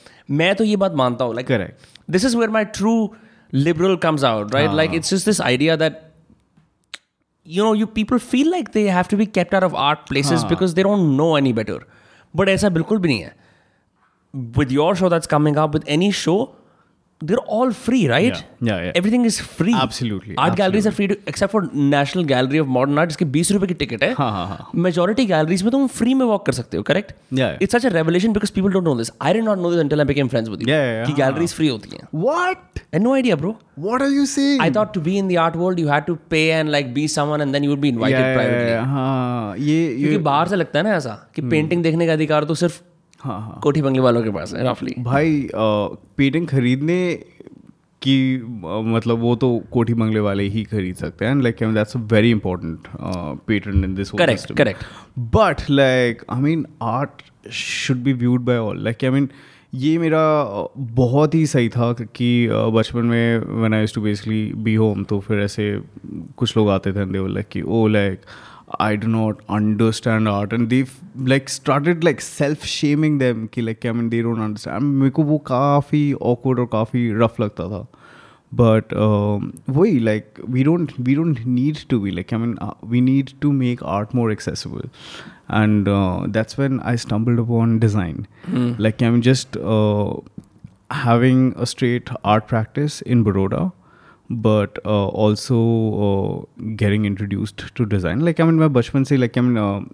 मैं तो ये बात मानता हूँ like this is where my true liberal comes out, right? Like ah. it's just this idea that you know, you people feel like they have to be kept out of art places ah. because they don't know any better. But aisa bilkul bhi nahi hai. With your show that's coming up, with any show, they're all free, right? Yeah, yeah, yeah. Everything is free. Absolutely, Art absolutely. galleries are free to, except for National Gallery of Modern Art, जिसके बीस रुपए की ticket है. हाँ, हाँ, हाँ. Majority galleries में तुम free में walk कर सकते हो, correct? Yeah, yeah. It's such a revelation because people don't know this. I did not know this until I became friends with you. Yeah, yeah, yeah. कि galleries free होती हैं. What? I had no idea, bro. What are you saying? I thought to be in the art world, you had to pay and like be someone, and then you would be invited yeah, privately. yeah, हाँ ये क्योंकि ये बाहर से लगता है ना ऐसा कि पेंटिंग देखने का अधिकार तो सिर्फ़ हाँ हाँ। कोठी बंगले वालों के पास है रफली भाई पेंटिंग खरीदने की मतलब वो तो कोठी बंगले वाले ही खरीद सकते हैं। Like that's a very important pattern in this Correct, correct. But like I mean art should be viewed by all like I mean ये मेरा बहुत ही सही था कि बचपन में when I used to basically be home तो फिर ऐसे कुछ लोग आते थे दे लाइक कि ओ like I do not understand art and they've like started like self shaming them कि like I mean they don't understand मेरे को वो काफ़ी awkward और काफ़ी rough लगता था but um, वही like we don't we don't need to be like I mean uh, we need to make art more accessible and uh, that's when I stumbled upon design like I'm just uh, having a straight art practice in Baroda But also getting introduced to design like I mean मैं बचपन से like I mean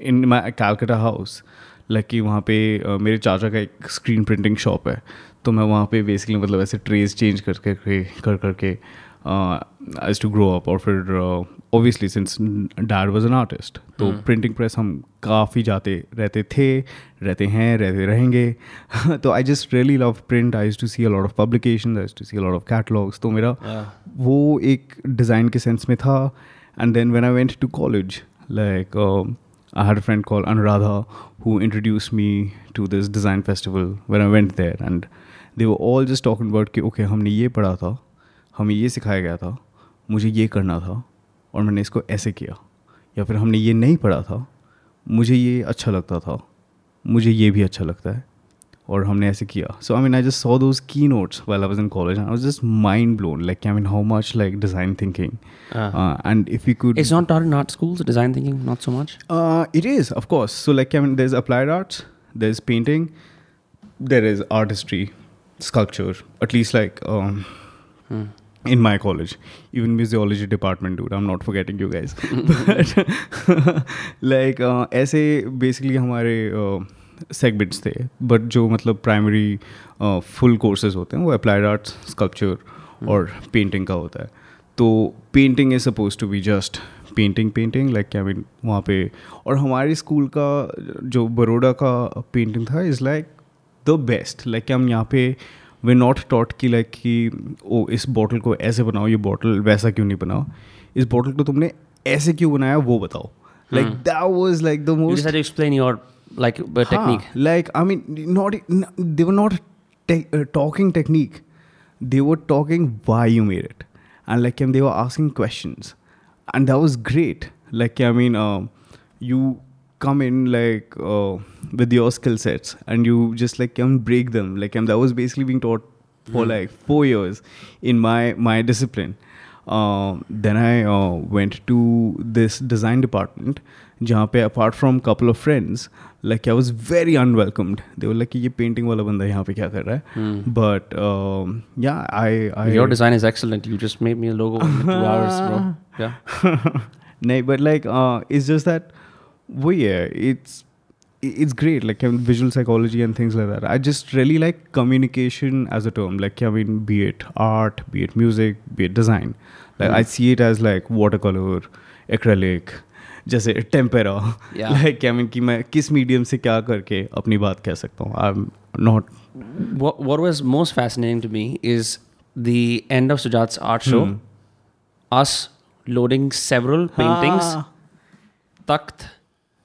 in my Calcutta house like कि वहाँ पर uh, मेरे चाचा का एक स्क्रीन प्रिंटिंग शॉप है। तो मैं वहाँ पर बेसिकली मतलब ऐसे ट्रेज चेंज करके कर करके कर, कर, कर, कर, कर, आई टू ग्रो अप और फिर obviously since dad was an artist तो प्रिंटिंग प्रेस हम काफ़ी जाते रहते थे रहते हैं रहते रहेंगे। तो I just really love print I to see a lot of publication I to see a lot of catalogues तो मेरा वो एक डिज़ाइन के सेंस में था। And then when I went to college like I had a friend called Anuradha who introduced me to this design festival when I went there, and they were all just talking about कि okay हमने ये पढ़ा था हमें ये सिखाया गया था मुझे ये करना था और मैंने इसको ऐसे किया। या फिर हमने ये नहीं पढ़ा था मुझे ये अच्छा लगता था मुझे ये भी अच्छा लगता है। और हमने ऐसे किया। So I mean I just saw those key notes well I was in college I was just mind blown like I mean how much like design thinking and if you could it's not in art schools design thinking not so much it is of so like I mean there is applied arts there is painting there is artistry sculpture at least like in my college, even museology department, dude. I'm not forgetting you guys. but, like, uh, ऐसे basically हमारे segments थे. But जो मतलब primary full courses होते हैं वो applied arts sculpture और painting का होता है. तो painting is suppose to be just painting painting like I mean वहाँ पे और हमारे स्कूल का जो बड़ोड़ा का पेंटिंग था is like the best like हम यहाँ पे वे नॉट टॉट की लाइक कि ओ इस बॉटल को ऐसे बनाओ ये बॉटल वैसा क्यों नहीं बनाओ? इस बॉटल को तुमने ऐसे क्यों बनाया वो बताओ। Like that was like the most explain your like technique like I mean not they were not talking technique they were talking why you made it and like they were asking question and that was great like I mean you and that was great. Like I mean, um, you come in like uh, with your skill sets, and you just like can break them. Like um, that was basically being taught for like four years in my my discipline. Um, then I uh, went to this design department जहाँ पे apart from couple of friends like I was very unwelcomed they were like ये painting वाला बंदा यहाँ पे क्या कर रहा है but yeah I I Your design is excellent. You just made me a logo in two hours, bro. Yeah. नहीं but like it's just that वही है it's it's great like um, visual psychology and things like that i just really like communication as a term like i mean be it art be it music be it design like i see it as like watercolor acrylic जैसे tempera Yeah. Like I mean कि मैं किस medium से क्या करके अपनी बात कह सकता हूँ I am not what what was most fascinating to me is the end of Sujat's art show. Us loading several paintings, Takht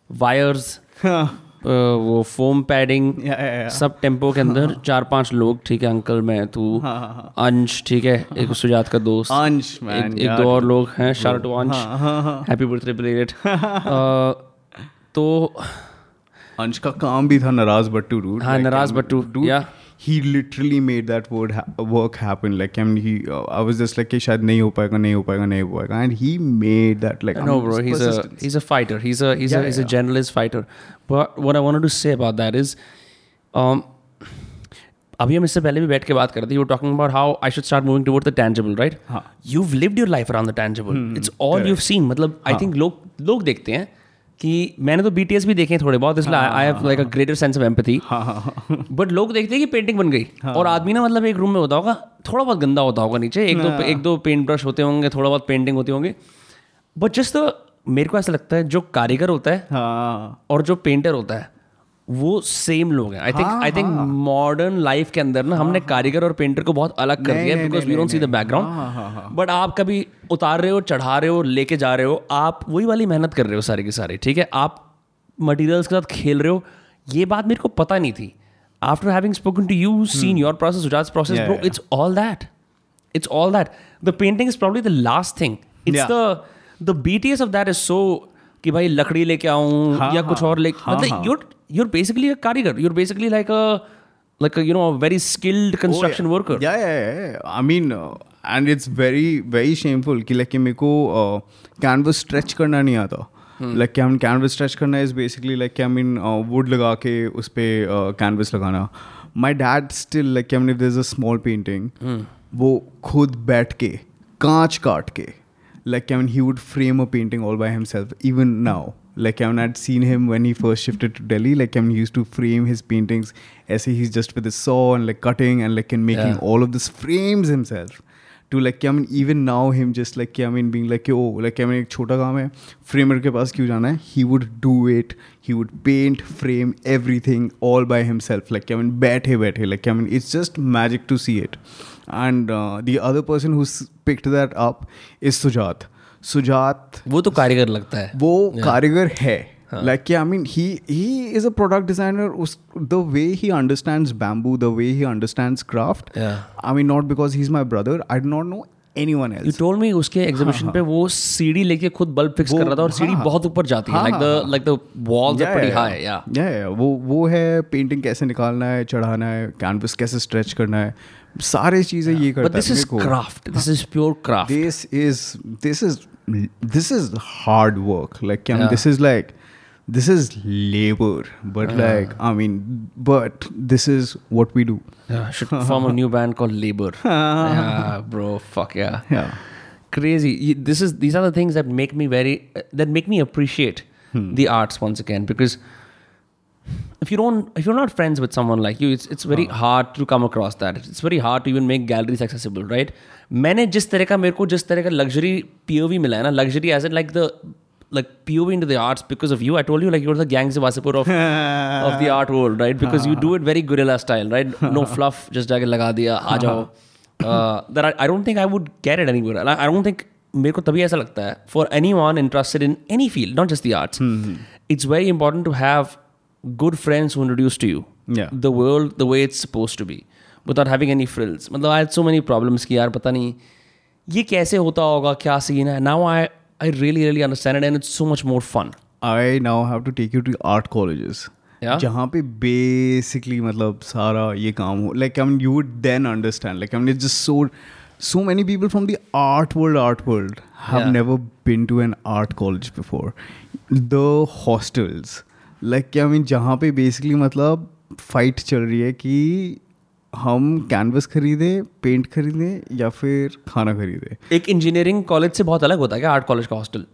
wires, uh, वो फोम पैडिंग. सब टेंपो के अंदर चार पाँच लोग ठीक है अंकल मैं तू अंश ठीक है एक सुजात का दोस्त अंश, एक, एक दो और लोग हैं शार्ट टू अंश हाँ, हाँ, हाँ। हैप्पी बर्थडे प्लेट तो अंश का काम भी था नाराज़ बट्टू रूट हाँ, नाराज़ बट्टू, dude, yeah. he literally made that word ha- work happen like I mean he uh, I was just like कि शायद नहीं हो पाएगा नहीं हो पाएगा नहीं हो पाएगा and he made that like no, um, bro. He's a he's a fighter. He's a he's Yeah, a he's yeah. a generalist fighter. But what I wanted to say about that is, um, अभी हम इससे पहले भी बैठ के बात कर रहे थे you talking about how I should start moving toward the tangible right हाँ। You lived your life around the tangible it's all you seen मतलब आई थिंक लोग लोग देखते हैं कि मैंने तो बीटीएस भी देखे थोड़े बहुत इसलिए I have like a greater sense of empathy but लोग देखते हैं कि पेंटिंग बन गई। और आदमी ना मतलब एक रूम में होता होगा थोड़ा बहुत गंदा होता होगा नीचे एक दो एक दो पेंट ब्रश होते होंगे थोड़ा बहुत पेंटिंग होती होंगे। बट जस्ट मेरे को ऐसा लगता है जो कारीगर होता है हाँ। और जो पेंटर होता है वो सेम लोग हैं. I think I think modern life के अंदर ना हमने कारीगर और पेंटर को बहुत अलग कर दिया because we don't see the हाँ, हाँ, बैकग्राउंड बट आप कभी उतार रहे हो चढ़ा रहे हो लेके जा रहे हो आप वही वाली मेहनत कर रहे हो सारी की सारी ठीक है? आप मटेरियल्स के साथ खेल रहे हो ये बात मेरे को पता नहीं थी. After having spoken to you seen your process process bro. It's all that it's all that. The painting is probably the last thing. It's Yeah. the the bts of that is so कि भाई लकड़ी लेके आऊँ हाँ, या कुछ हाँ, और ले हाँ, मतलब you're you're basically a कारीगर. You're basically like a like a you know a very skilled construction worker. Yeah, yeah, yeah. I mean, uh, and it's very, very shameful कि like मेरे को कैनवस स्ट्रेच करना नहीं आता। Like क्या हम canvas stretch करना इज़ बेसिकली लाइक क्या मीन वुड लगा के उस पर कैनवस लगाना। माई डैड स्टिल लाइक क्या mean if there a small painting वो खुद बैठ के कांच काट के like I mean he would frame a painting all by himself even now like I mean I'd seen him when he first shifted to Delhi like I mean he used to frame his paintings as he's just with his saw and like cutting and like and making Yeah. all of this frames himself to like I mean even now him just like I mean being like oh like I mean एक छोटा काम है framer के पास क्यों जाना है he would do it he would paint frame everything all by himself like I mean बैठे बैठे like I mean it's just magic to see it And the other person who picked that up is Sujat Sujat वो तो कारीगर लगता है। वो कारीगर है। लाइक कि I mean he he. Is a product designer उस the way he understand bamboo the way he. Understand craft I mean not because he is my brother I do not know वो है painting कैसे निकालना है चढ़ाना है canvas कैसे stretch करना है। सारे चीजें ये बट करता दिस है is craft this is pure craft this is this is this is hard work like I mean, Yeah. this is like this is labor but like i mean but this is what we do Yeah, should form a new band called Labor. yeah, bro. Fuck yeah. yeah Crazy. Y- This is these are the things that make me very uh, that make me appreciate the arts once again because if you don't if you're not friends with someone like you it's it's very hard to come across that it's very hard to even make galleries accessible right मैंने जिस तरह का मेरे को जिस तरह का luxury POV मिला है ना luxury age in like the like POV into the arts because of you. I told you like you're the gangs of Wasipur of of the art world, right? Because you do it very guerrilla style, right? No fluff, just जाके लगा दिया, आ जाओ. Uh, that I, I don't think I would get it anywhere. And I, I don't think मेरे को तभी ऐसा लगता है for anyone interested in any field, not just the arts, it's very important to have good friends who introduce to you Yeah. the world the way it's supposed to be without having any frills. मतलब I had so many problems कि यार पता नहीं ये कैसे होता होगा क्या सीन है now I I really really understand it and it's so much more fun i now have to take you to art colleges Yeah? जहाँ पे बेसिकली मतलब सारा ये काम हो like I mean you would then understand like I mean it's just so so many people from the art world art world have Yeah. never been to an art college before the hostels like क्या I mean जहाँ पे basically मतलब fight चल रही है कि हम canvas खरीदे पेंट खरीदे या फिर खाना खरीदे। एक इंजीनियरिंग कॉलेज से बहुत अलग होता है क्या? आर्ट कॉलेज का हॉस्टल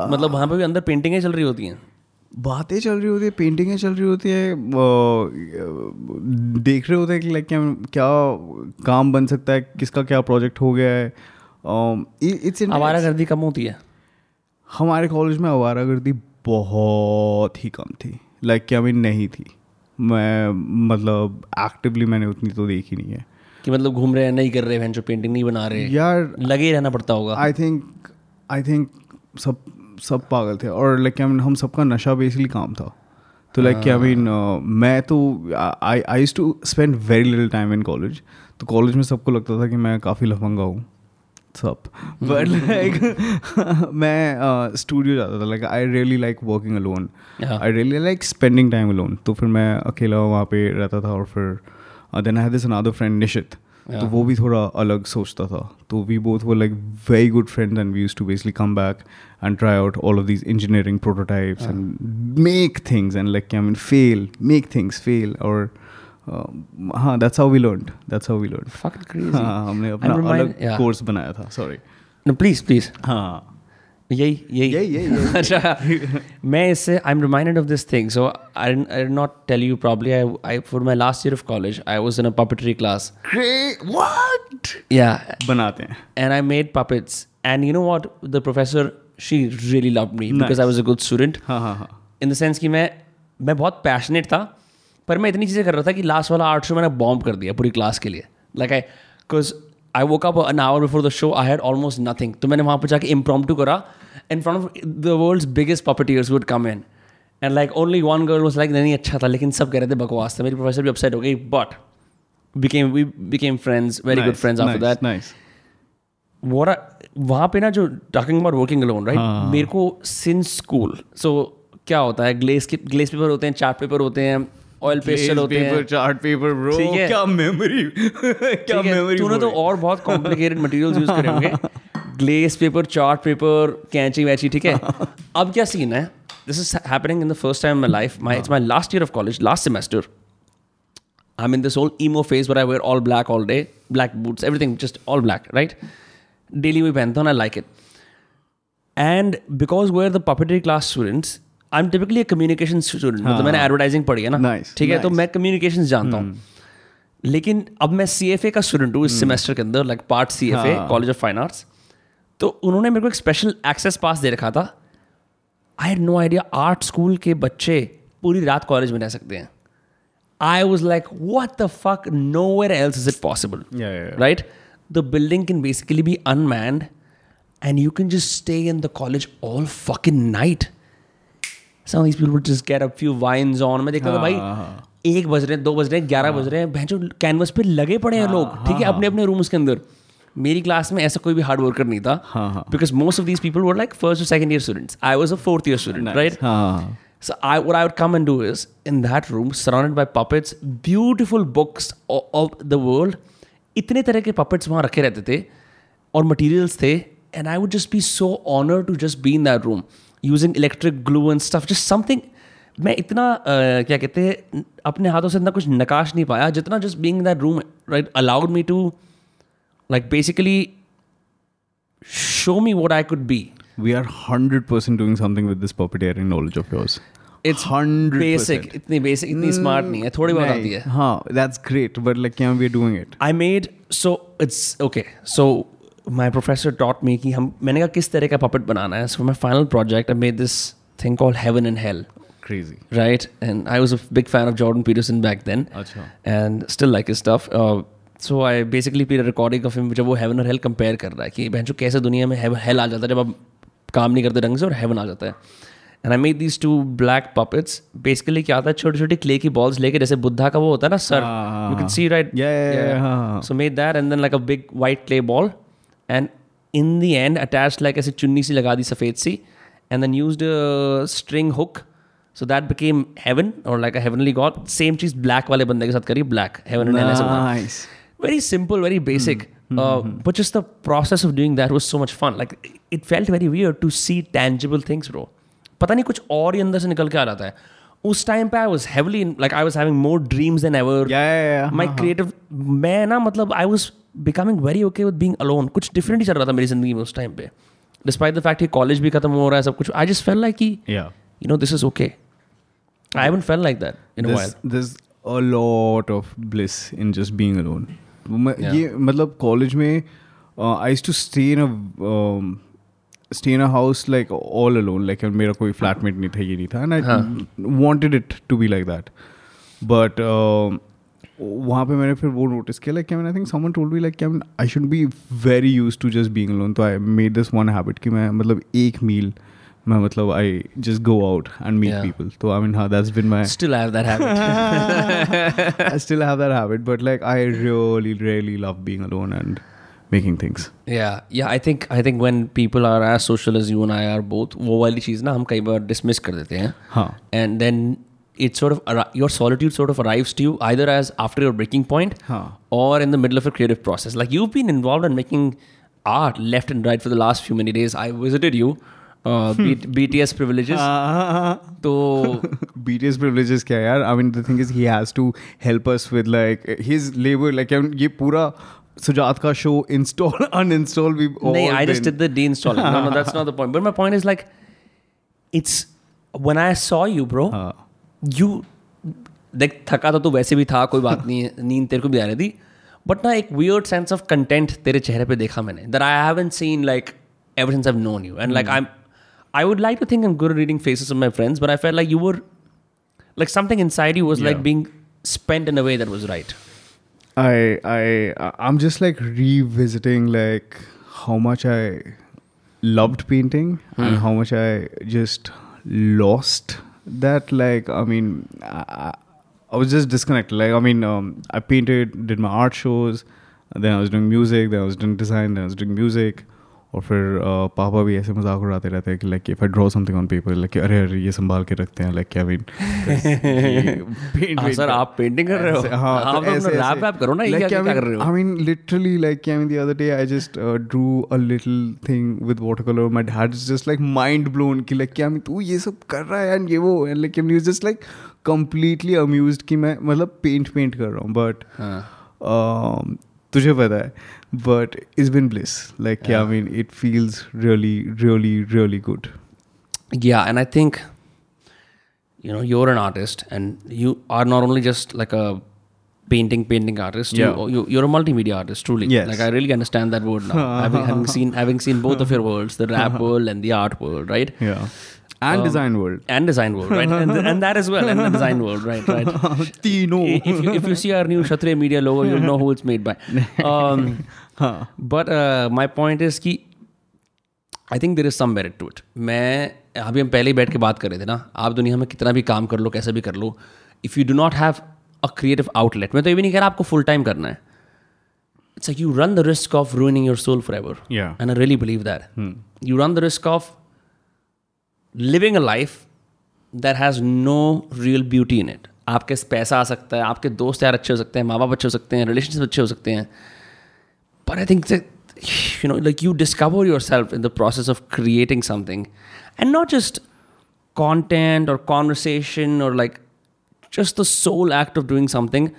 मतलब वहाँ पे भी अंदर पेंटिंगें चल रही होती हैं। बातें चल रही होती है पेंटिंगें चल रही होती है देख रहे होते हैं कि लाइक क्या क्या काम बन सकता है किसका क्या प्रोजेक्ट हो गया है। इट्स आवारा गर्दी कम होती है। हमारे कॉलेज में आवारागर्दी बहुत ही कम थी। लाइक like, क्या मीन नहीं थी। मैं मतलब एक्टिवली मैंने उतनी तो देखी नहीं है। कि मतलब घूम रहे हैं नहीं कर रहे हैं जो पेंटिंग नहीं बना रहे। यार लगे ही रहना पड़ता होगा। आई थिंक आई थिंक सब सब पागल थे। और लाइक आई मीन हम सबका नशा बेसिकली काम था। तो लाइक आई मीन मैं तो I I to spend very little time in college तो कॉलेज में सबको लगता था कि मैं काफ़ी लफंगा हूँ। सब बट लाइक मैं स्टूडियो जाता था. Like I really like working alone. I really like spending time alone तो फिर मैं अकेला वहाँ पे रहता था और फिर then I this another friend Nishit तो वो भी थोड़ा अलग सोचता था. तो वी बोथ वो like very good friends and we use to basically come back and try out all of these engineering prototypes and make things and like I mean fail make things fail और uh, हाँ that's how we learn that's how we learn fucking हाँ हमने अपना अलग course बनाया था sorry know please please हाँ। मैं इससे I am reminded of this thing so I I not tell था. पर मैं इतनी चीज़ें कर रहा था कि लास्ट वाला आर्ट शो मैंने बॉम्ब कर दिया पूरी क्लास के लिए। Like I because I woke up an hour before the show I had almost nothing तो मैंने वहाँ पर जाके इम्प्रॉम टू करा in front of the world's biggest puppeteers would come in and like only one girl was like नहीं अच्छा था लेकिन सब कह रहे थे बकवास था। मेरी प्रोफेसर भी अपसेट हो गई but became we became friends very good Nice, friends after nice, that. nice. What I, वहाँ पे ना जो talking about working alone right. मेरे को सिंस स्कूल सो क्या होता है ग्लेस के ग्लेस पेपर होते हैं चार्ट पेपर होते हैं ऑयल पेस्टल होते हैं चार्ट पेपर ब्रो है। क्या मेमोरी क्या है, मेमोरी तूने तो और बहुत कॉम्प्लिकेटेड मटेरियल्स यूज़ करे होंगे ग्लेस पेपर चार्ट पेपर कैंची वैची ठीक है अब क्या सीन है this is happening in the first time my life my it's my last year of college last semester I'm in this whole emo phase where I wear all black all day, black boots, everything just all black, right? Daily we pehanta हूँ, I like it. And because we're the puppetry class students, I am typically communication student मतलब मैंने हाँ। Advertising पढ़ी है ना। ठीक है तो मैं कम्युनिकेशन जानता हूँ। हम्म। लेकिन अब मैं सी एफ़ ए का स्टूडेंट हूँ इस हम्म। सेमेस्टर के अंदर like part C F A college of fine arts तो उन्होंने मेरे को एक स्पेशल एक्सेस पास दे रखा था। I had no idea art school के बच्चे पूरी रात कॉलेज में रह सकते हैं। I was like what the fuck nowhere else is it possible right the building can basically be unmanned and you can just stay in the college all fucking night some of this people would just get a few wines on मैं देखता था हाँ, भाई हाँ, हाँ। एक बज रहे हैं दो बज रहे हैं ग्यारह बज रहे हैं। भैं कैनवस पे लगे पड़े हैं लोग ठीक है अपने अपने रूम्स के अंदर। मेरी क्लास में ऐसा कोई भी हार्ड वर्कर नहीं था because most of these people were like first और second year students I was a fourth year student right so I वो I would come and do is in that room surrounded by puppets beautiful books of the world इतने तरह के puppets वहाँ रखे रहते थे और मटीरियल्स थे and I would just be so honour to just be in that room using electric glue and stuff just something मैं इतना क्या कहते हैं अपने हाथों से इतना कुछ नकाश नहीं पाया जितना just being that room right allowed me to like basically show me what I could be we are hundred percent doing something with this property knowledge of yours it's basic इतनी बेसिक इतनी smart नहीं है थोड़ी बहुत आती है। हाँ that's great but like we are doing it I made so it's okay so my professor taught me कि हम मैंने कहा किस तरह का puppet बनाना है. So for my final project, I made this thing called Heaven and Hell. crazy Right, and I was a big fan of Jordan Peterson back then, अच्छा and still like his stuff. Uh, so I basically played a recording of him जब वो Heaven और Hell compare कर रहा है कि बहन कैसे दुनिया में Hell आ जाता है जब आप काम नहीं करते ढंग से और Heaven आ जाता है. And I made these two black puppets. Basically क्या आता है छोटी छोटी clay की balls लेके जैसे बुद्धा का वो होता है ना सर. हाँ, You can see right. Yeah, yeah, yeah, हाँ, हाँ. So made that and then and in the end attach like ऐसी चुन्नी सी लगा दी सफ़ेद सी and then use string hook so that became heaven और लाइक अवनली गॉड सेम चीज़ ब्लैक वाले बंदे के साथ करी black very simple very basic but is the process of doing that was so much fun like it felt very weird to see tangible things row पता नहीं कुछ और ही अंदर से निकल के आ जाता है। उस टाइम पे I was heavily like I was having more dreams then ever my creative मैं ना मतलब I was becoming very okay with being alone कुछ डिफरेंट ही चल रहा था मेरी ज़िंदगी में उस टाइम पे। डिस्पाइट द फैक्ट कि कॉलेज भी खत्म हो रहा है सब कुछ आई जस्ट फेल लाइक कि you know this is okay I haven't felt like that in a there's, there's a lot of bliss in just being alone. ये मतलब कॉलेज में I to stay in a stay in a house like all alone like मेरा कोई flatmate नहीं था ये नहीं था and I wanted it to be like that but वहाँ पे मैंने फिर वो नोटिस किया like I think someone told me like I I should be very use to just being alone तो I made this one habit कि मैं मतलब एक मील मैं मतलब I just go out and meet people तो I mean how that's been my still have that habit I still have that habit but like I really really love being alone and making things. Yeah yeah i think i think when people are as social as you and i are both wo wali cheez na hum kai baar dismiss kar dete hain ha and then it sort of arri- your solitude sort of arrives to you either as after your breaking point हाँ. or in the middle of a creative process like you've been involved in making art left and right for the last few many days i visited you uh, B- BTS privileges. तो BTS privileges क्या यार I mean the thing is he has to help us with like his labor like I mean, ये पूरा सुजात का show install uninstall we all no, I just been- did the deinstalling. No, no, that's not the point. But my point is like, it's when I saw you, bro. You देख थका तो वैसे भी था कोई बात नहीं है नींद तेरे को भी आ रही थी बट ना एक वियर्ड सेंस ऑफ़ कंटेंट तेरे चेहरे पे देखा मैंने there I haven't seen like ever since I known you and like I I would like to think am good reading faces of my friends but I felt like you were like something inside you was like being spent in a way that was right I I I'm just like revisiting like how much I loved painting mm. and hmm. how much I just lost that like I mean I, I was just disconnected. Like I mean um, I painted did my art shows then I was doing music then I was doing design then I was doing music और फिर पापा भी ऐसे मज़ाक उड़ाते रहते हैं कि like if I draw something on paper like अरे अरे ये संभाल के रखते हैं लाइक आई मीन सर आप पेंटिंग कर रहे हो? हाँ, हाँ तो आप ऐसे रैप रैप करो ना क्या कर रहे हो? I mean literally like I mean the other day I just drew a little thing with water colour my dad is just like mind blown कि लाइक क्या तू ये सब कर रहा है एंड ये वो। Like I mean just like completely amused कि मैं मतलब पेंट पेंट कर रहा हूँ बट तुझे पता है but it's been bliss like yeah. I mean it feels really really really good yeah and i think you know you're an artist and you are not only just like a painting painting artist Yeah. you, you you're a multimedia artist truly Yes. like i really understand that word now having, having seen having seen both of your worlds the rap world and the art world right yeah And Um, design world and design world right and, and that as well and the design world right right तीनों if you, if you see our new Kshatriya media logo, you'll know who it's made by. Um, हाँ but uh, my point is कि I think there is some merit to it मैं अभी हम पहले ही बैठ के बात कर रहे थे ना आप दुनिया में कितना भी काम कर लो कैसे भी कर लो if you do not have a creative outlet मैं तो ये भी नहीं कह रहा आपको फुल टाइम करना है it's you run the risk of ruining your soul forever Yeah. And I really believe that you run the risk of Living a life that has no real beauty in it आपके पैसा आ सकता है आपके दोस्त यार अच्छे हो सकते हैं माँ बाप अच्छे हो सकते हैं रिलेशनशिप अच्छे हो सकते हैं but I think that you know, like you discover yourself in the process of creating something, and not just content or conversation or like just the sole act of doing something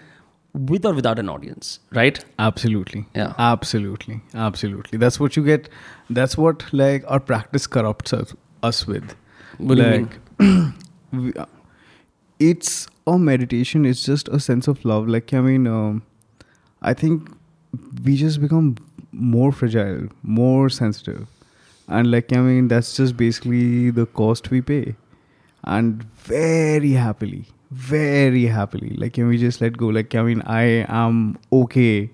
with or without an audience, right? Absolutely. Yeah. Absolutely. Absolutely. That's what you get. That's what like our practice corrupts us, us with. What like, it's a meditation. It's just a sense of love. Like I mean, um, I think we just become more fragile, more sensitive, and like I mean, that's just basically the cost we pay, and very happily, very happily. Like can we just let go? Like I mean, I am okay.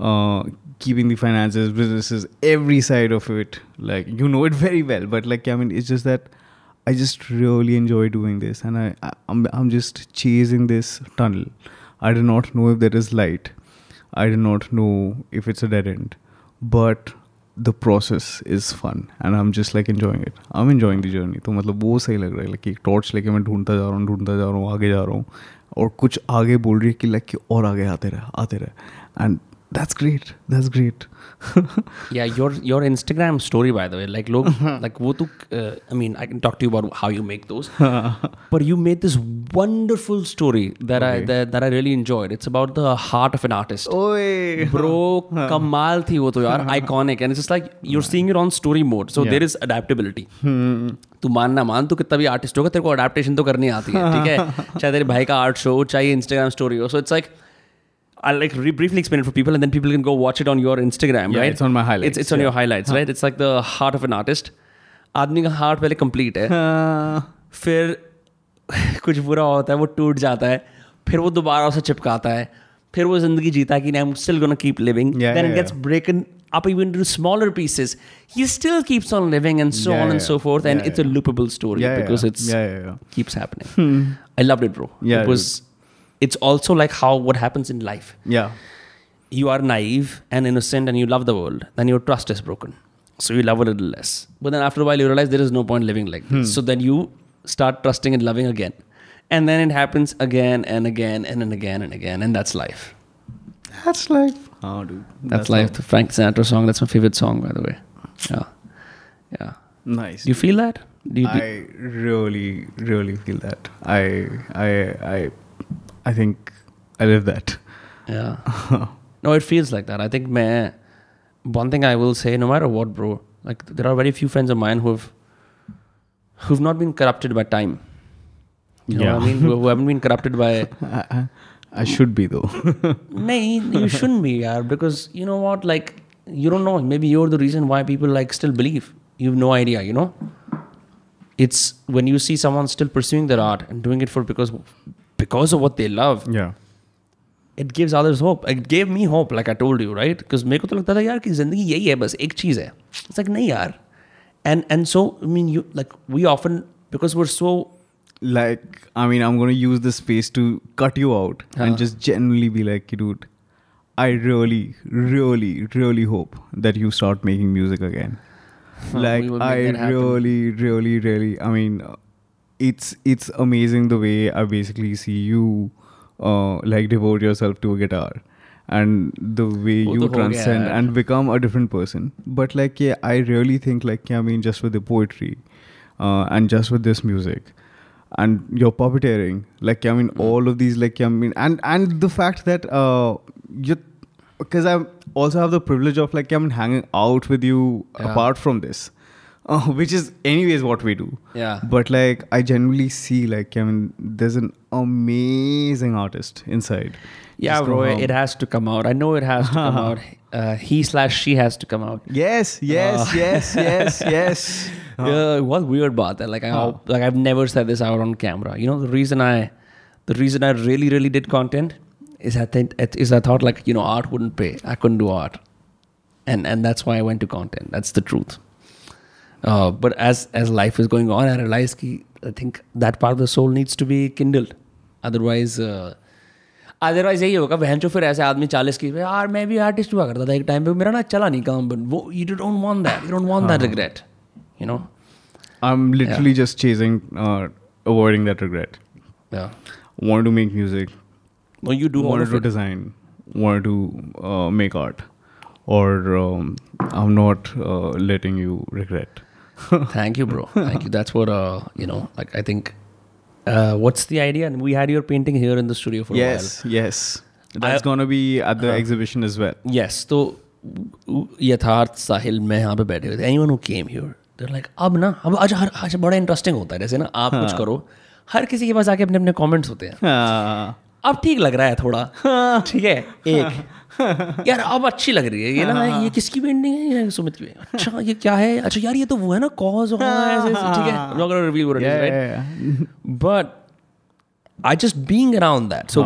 Uh, keeping the finances, businesses, every side of it. Like you know it very well, but like I mean, it's just that I just really enjoy doing this, and I, I'm I'm just chasing this tunnel. I do not know if there is light. I do not know if it's a dead end, but the process is fun, and I'm just like enjoying it. I'm enjoying the journey. तो मतलब वो सही लग रहा है like एक torch लेके मैं ढूंढता जा रहा हूँ ढूंढता जा रहा हूँ आगे जा रहा हूँ और कुछ आगे बोल रही है कि like कि और आगे आते रहे आते रहे and that's great that's great Yeah, your your Instagram story, by the way, like look, like wo tu, uh, I mean, I can talk to you about how you make those, but you made this wonderful story that I Okay. that, that I really enjoyed. It's about the heart of an artist. Oy. Bro, कमाल थी वो तो यार iconic and it's just like you're seeing it on story mode so Yeah. there is adaptability तू मान ना मान तू कितना भी आर्टिस्ट होगा तेरे को अडेप्टेशन तो करनी आती है ठीक है चाहे तेरे भाई का आर्ट शो चाहे इंस्टाग्राम स्टोरी हो so it's like I'll like re- briefly explain it for people, and then people can go watch it on your Instagram, Yeah, right? it's on my highlights, It's, it's on yeah. your highlights, right? It's like the heart of an artist. आदमी का heart पहले complete है फिर कुछ बुरा होता है वो टूट जाता है फिर वो दोबारा उसे चिपकाता है फिर वो जिंदगी जीता कि I am still gonna keep living Yeah, then yeah, it gets broken up even into smaller pieces he still keeps on living and so Yeah, on and yeah. so forth and Yeah, it's a yeah. loopable story Yeah, yeah, because yeah. it's Yeah, yeah, yeah. keeps happening i loved it bro Yeah, it was it's also like how what happens in life yeah you are naive and innocent and you love the world, then your trust is broken. So you love a little less. But then after a while, you realize there is no point living like this. Hmm. So then you start trusting and loving again. And then it happens again and again and, and again and again. And that's life. that's life oh dude That's, life. The Frank Sinatra song. That's my favorite song, by the way. Yeah. Yeah. Nice. Do you feel that? Do you, do- I really, really feel that. I, I, I, I think I live that. Yeah. no, it feels like that. I think man, one thing I will say, no matter what, bro, like there are very few friends of mine who've who've not been corrupted by time. You know what I mean? who, who haven't been corrupted by I, I, should be though. Nay, you shouldn't be, yaar, because you know what? Like, you don't know. Maybe you're the reason why people like still believe. You have no idea, you know? It's when you see someone still pursuing their art and doing it for because because of what they love, yeah. it gives others hope. It gave me hope, like I told you, right? Because मेरे को तो लगता था यार कि जिंदगी यही है बस एक चीज है. It's like नहीं यार. And and so I mean you like we often because we're so Like, I mean, I'm going to use this space to cut you out Huh. and just genuinely be like, dude, I really, really, really hope that you start making music again. we like, will I make that happen. really, really, really, I mean, uh, it's it's amazing the way I basically see you uh, like devote yourself to a guitar and the way oh, you transcend and become a different person. But like yeah, I really think like yeah, I mean just with the poetry uh, and just with this music and your puppeteering, like yeah, I mean all of these like yeah, I mean and and the fact that uh, you because I also have the privilege of like yeah, I mean hanging out with you apart from this. Uh, which is anyways what we do yeah. but like i genuinely see like i mean there's an amazing artist inside Yeah, Just bro, it has to come out. I know it has to come out. Uh, he slash she has to come out. yes yes Uh, yes yes yes Yeah, what weird about hai. Like I Huh. like I've never said this out on camera. You know the reason I, the reason I really really did content is I think is I thought like you know art wouldn't pay. I couldn't do art, and and that's why I went to content. That's the truth. Uh, but as as life is going on, I realized ki, I think that part of the soul needs to be kindled. Otherwise. Uh, otherwise यही होगा बहन चो फिर ऐसे आदमी चालीस की यार मैं भी आर्टिस्ट हुआ करता था एक टाइम पे मेरा ना चला नहीं काम बन वो you don't want that you don't want that regret you know i'm literally just chasing uh, avoiding that regret Yeah. wanted to make music Well, you do all wanted of to it. design wanted to uh, make art or um, i'm not uh, letting you regret Thank you, bro. Thank you. That's what uh, you know. Like I think, uh, what's the idea? And we had your painting here in the studio for yes, a while. yes yes that's I- gonna be at the Uh-huh. exhibition as well. Yes. तो यथार्थ साहिल में यहाँ पे बैठे हुए थे anyone who came here there like अब ना अब आज हर आज बड़ा इंटरेस्टिंग होता है जैसे ना आप कुछ करो हर किसी के पास आके अपने अपने कमेंट्स होते हैं Ah. अब ठीक लग रहा है थोड़ा ठीक है एक यार अब अच्छी लग रही है। ये ना हाँ।, हाँ ये हाँ। किसकी पेंटिंग है? ये सुमित की। अच्छा ये क्या है? अच्छा यार ये तो वो है ना cause but I just being around that so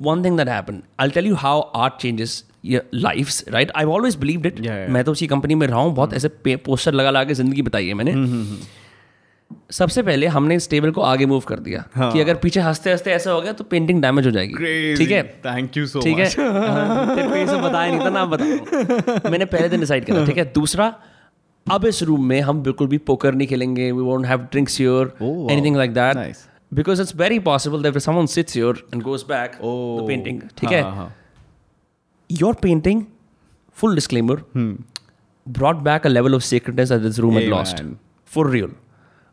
one thing that happened I tell you how art changes life right I always believe did मैं तो उसी कंपनी में रहा हूँ बहुत hmm. ऐसे पोस्टर लगा लगा के ज़िंदगी बताई है मैंने. Hmm, hmm, सबसे पहले हमने इस टेबल को आगे मूव कर दिया हाँ. कि अगर पीछे हँसते हँसते ऐसा हो गया तो पेंटिंग डैमेज हो जाएगी. ठीक है Thank you so ठीक है. हाँ, तेरे को ये सब बताया नहीं था ना बता मैंने पहले दिन डिसाइड करा ठीक है दूसरा अब इस रूम में हम बिल्कुल भी पोकर नहीं खेलेंगे we won't have drinks Oh, anything like that because it's very possible that someone sits here and goes back the. Painting ठीक हाँ. Your painting full disclaimer Hmm. Back back a level of sacredness that this room had Hey, lost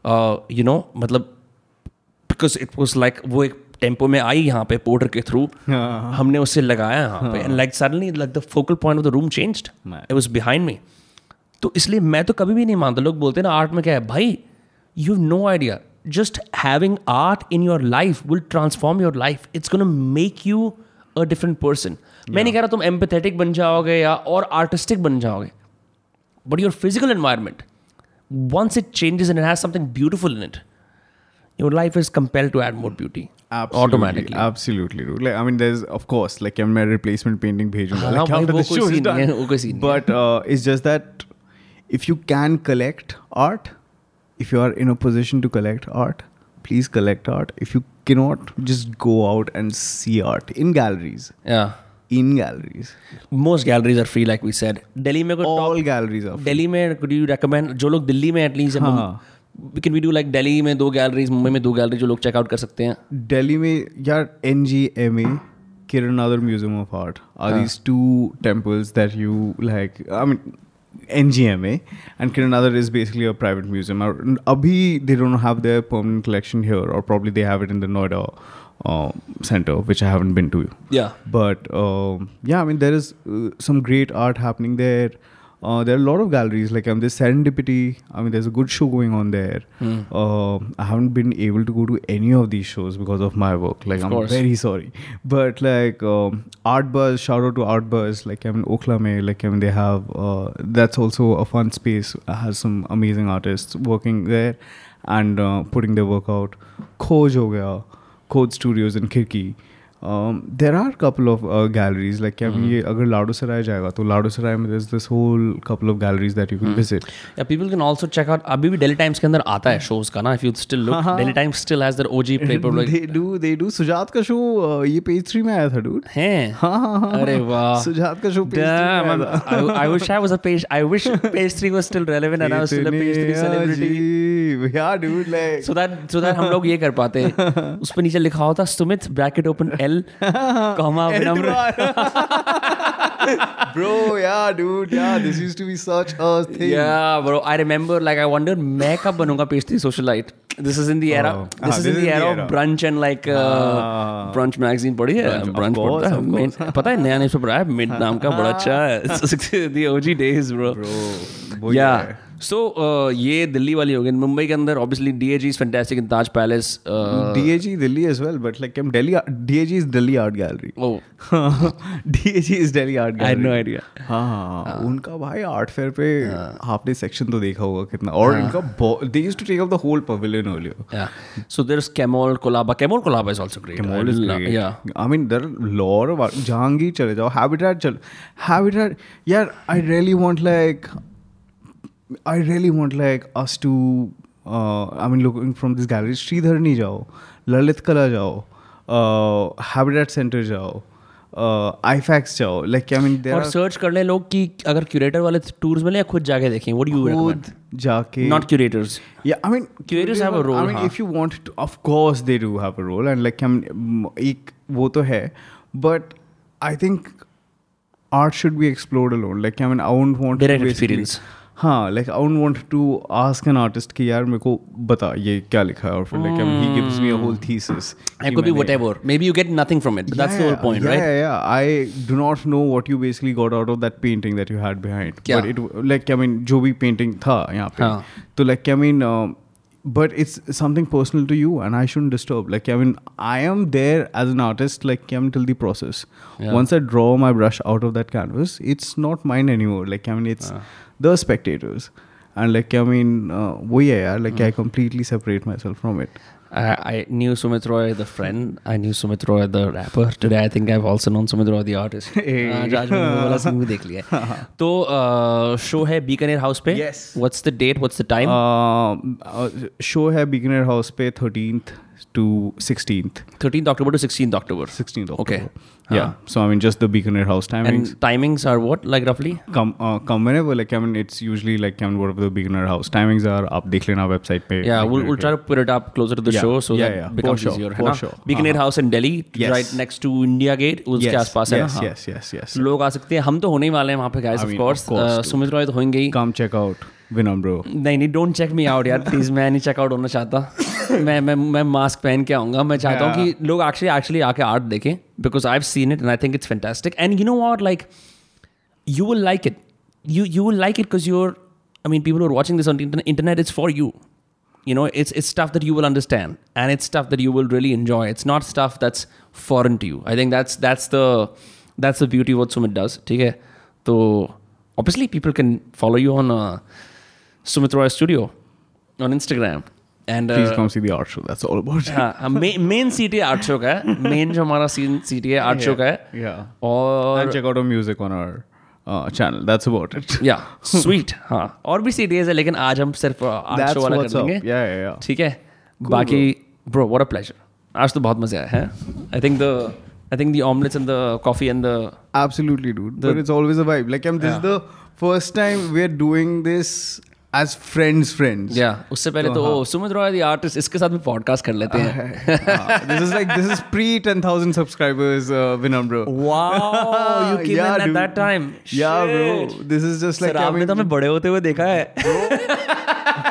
real uh, you know मतलब because it was like वो एक tempo में आई यहाँ पे Porter के थ्रू हाँ. हमने उसे लगाया यहाँ पे. And like suddenly like the focal point of the room changed. It was behind me तो इसलिए मैं तो कभी भी नहीं मानता। लोग बोलते ना आर्ट में क्या है? भाई you know idea just having art in your life will transform your life it's gonna make you a different person मैं नहीं कह रहा तुम एम्पथेटिक बन जाओगे या और आर्टिस्टिक बन जाओगे. But your physical environment once it changes and it has something beautiful in it, your life is compelled to add more beauty. Absolutely, automatically. Absolutely. Like, I mean, there's, of course, like, I'm a replacement painting page. like, after the show is done. But uh, it's just that if you can collect art, if you are in a position to collect art, please collect art. If you cannot, just go out and see art in galleries. Yeah in galleries most galleries are free like we said Delhi में all galleries of Delhi में could you recommend जो लोग दिल्ली में at least हाँ we can we do like Delhi में दो galleries Mumbai में दो गैलरी जो लोग चेक आउट कर सकते हैं? दिल्ली में यार NGMA Kiran Nadar museum of art are these two temples that you like I mean NGMA and Kiran Nadar is basically a private museum अभी they don't have their permanent collection here और probably they have it in the Noida uh, center, which I haven't been to. Yeah. But um, yeah, I mean, there is uh, some great art happening there. Uh, there are a lot of galleries like um, there's Serendipity. I mean, there's a good show going on there. Hmm. Uh, I haven't been able to go to any of these shows because of my work. Like, Of I'm course. very sorry. But like um, Art Buzz, shout out to Art Buzz. Like I mean, Oklahoma. Like I mean, they have uh, that's also a fun space. Has some amazing artists working there and uh, putting their work out. Khoj ho gaya, Khoj Studios in Kirki. There are couple of galleries like क्या ये अगर लाडो सराय जाएगा तो लाडो सराय में this this whole couple of galleries that you can visit या people can also check out अभी भी Delhi times के अंदर आता है शोज़ का ना if you still look Delhi Times still has their OG paper like they do they do Sujat का शो ये पेज 3 में आया था डूड हैं? हाँ हाँ अरे वाह। सुजात का show page damn I wish I was a page I wish page 3 was still relevant and I was still a page 3 celebrity या dude like so that so that हम लोग ये कर पाते। उस पे नीचे लिखा होता Sumit bracket open L comma विनम्र bro yeah dude yeah this used to be such a thing Yeah, bro. I remember like I wondered मैं कब बनूंगा page three socialite. This is in the era. Oh. This Ah, is in the era of brunch and like uh, Ah. brunch magazine पढ़ी है Brunch, of brunch course, पढ़ता है of course. Main- पता है नया न्यूज़पेपर पढ़ा है mid नाम का बड़ा अच्छा है It's the OG days bro. bro वो yeah. है। So uh, ये दिल्ली वाली हो गई मुंबई के अंदर obviously DAG is fantastic in Taj Palace. Uh, DAG Delhi as well, but like I'm Delhi. DAG is Delhi Art Gallery. oh, DAG is Delhi Art I had Gallery. no idea. हाँ उनका भाई art fair पे आपने section तो देखा होगा कितना और इनका they used to take up the whole pavilion earlier Yeah. So there's Kemol Kolaba. Kemol Kolaba is also great. Mall I is lo- great. Yeah. I mean, there are lot of art. Jehangir चले जाओ Habitat चल Habitat यार I really want like I really want like us to I mean looking from this gallery Shridhar जाओ ललित कला जाओ Habitat Centre जाओ AIFACS जाओ like I mean और search कर ले लोग कि अगर क्यूरेटर वाले टूर्स मिले खुद जाके देखें वो डू खुद जाके not curators I mean curators have a role I mean if you want to of course they do have a role and like I mean एक वो तो है but I think art should be explored alone like I mean I won't want direct experience हाँ like I wouldn't want to ask an artist कि यार मेरे को बता ये क्या लिखा है और फिर like I mean, he gives me a whole thesis It कि could be मैंने- whatever. Maybe you get nothing from it, but that's the whole Yeah, point, yeah, right? Yeah, yeah. I do not know what you basically got out of that painting that you had behind. क्या? But it like I mean जो भी painting था यहाँ पे हाँ. तो like I mean um, but it's something personal to you and I shouldn't disturb. Like I mean I am there as an artist like I mean till the process. Yeah. Once I draw my brush out of that canvas, it's not mine anymore. Like I mean it's the spectators. And like I mean, uh, वो ये यार like I completely separate myself from it. I, I knew Sumit Roy, the friend. I knew Sumit Roy, the rapper. Today, I think I've also known Sumit Roy, the artist. Hey. आज आज मैंने वो वाला scene भी देख लिया है। तो शो है बीकानेर हाउस पे Yes. What's the date what's the time show है बिगनर हाउस पे thirteenth to sixteenth 13th October to 16th October. 16th Okay. Yeah. So I mean, just the Beaconer House timings. And timings are what like roughly? come uh, come whenever like I mean it's usually like I mean whatever the Beaconer House timings are आप देख लेना website पे Yeah, like, we'll, we'll try to put it up closer to the Yeah, show so yeah, that yeah, becomes for sure, easier. for है sure. Beaconer हाँ, House in Delhi, Yes. right next to India Gate, उसके yes, आसपास है yes, हाँ। yes yes yes लोग आ सकते हैं हम तो होने ही वाले हैं वहाँ पे guys of course. Uh. Sumit Roy तो होंगे ही come check out Vinam bro नहीं नहीं डोंट चेक मी आउट यार प्लीज़ मैं नहीं चेकआउट होना चाहता मैं मैं मैं मास्क पहन के आऊँगा मैं चाहता हूँ कि लोग एक्चुअली एक्चुअली आके आर्ट देखें because I have seen it and I think it's fantastic and you know what like it. You you will like it because you're. I mean, people who are watching this on the internet, internet, it's for you. You know, it's it's stuff that you will understand, and it's stuff that you will really enjoy. It's not stuff that's foreign to you. I think that's that's the that's the beauty of what Sumit does. Okay, so obviously people can follow you on uh, Sumit Roy Studio on Instagram, and please uh, come see the art show that's all about it हाँ main C T art show का है main जो हमारा scene C T है art show का है yeah और and check out our music on our uh, channel that's about it या स्वीट हाँ और भी सीडीज है लेकिन आज हम सिर्फ़ आर्ट that's शो वाला कर what's up yeah yeah yeah ठीक है बाकी ब्रो व्हाट अ प्लेजर आज तो बहुत मज़ा आया है I think the I think the omelettes and the coffee and the Absolutely, dude. The, but it's always a vibe. Like, I'm, this is the first time we're doing this as friends, friends. या उससे पहले तो Sumit Roy the artist इसके साथ भी podcast कर लेते हैं Uh, this is like this is pre 10,000 subscribers, uh, Vinamra. Wow you came in at. That time Yeah, bro. This is just like sir आपने तो हमें बड़े होते हुए देखा है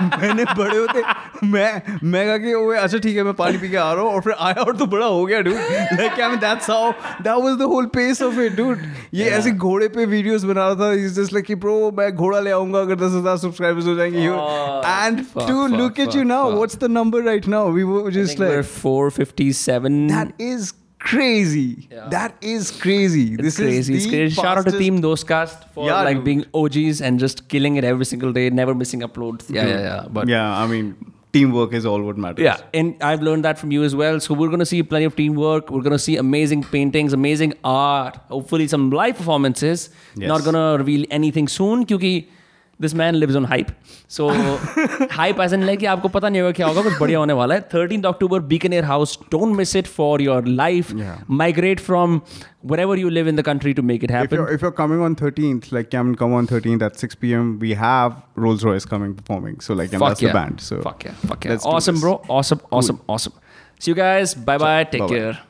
मैंने बड़े होते मैं मैं कहा कि ओए अच्छा ठीक है मैं पानी पी के आ रहा हूँ और फिर आया और तो बड़ा हो गया dude like I mean that's how that was the whole pace of it dude ये yeah. ऐसे घोड़े पे वीडियोस बना रहा था इज़ जस्ट लाइक कि ब्रो मैं घोड़ा ले आऊँगा अगर 10000 सब्सक्राइबर्स हो जाएँगे Oh, and to look at you now what's the number right now we were just like 457 that is crazy. Yeah. That is crazy. It's this crazy. Is it's crazy. Fastest. Shout out to Team Dostcast for yeah, like dude. being OGs and just killing it every single day, never missing uploads. Yeah, yeah, yeah. But yeah, I mean, teamwork is all what matters. Yeah, and I've learned that from you as well. So we're gonna see plenty of teamwork. We're gonna see amazing paintings, amazing art. Hopefully, some live performances. Yes. Not gonna reveal anything soon, because this man lives on hype. So hype as in like कि आपको पता नहीं होगा क्या होगा कुछ बढ़िया होने वाला है. 13th October, Beaconere House. Don't miss it for your life. Yeah. Migrate from wherever you live in the country to make it If happen. you're, if you're coming on 13th, like come come on 13th at 6 p.m. We have Rolls Royce coming performing. So like and Fuck that's yeah. the band. So fuck yeah, fuck yeah. let's do Awesome, this. bro. Awesome, awesome, awesome. See you guys. Bye bye. Take Bye-bye. care.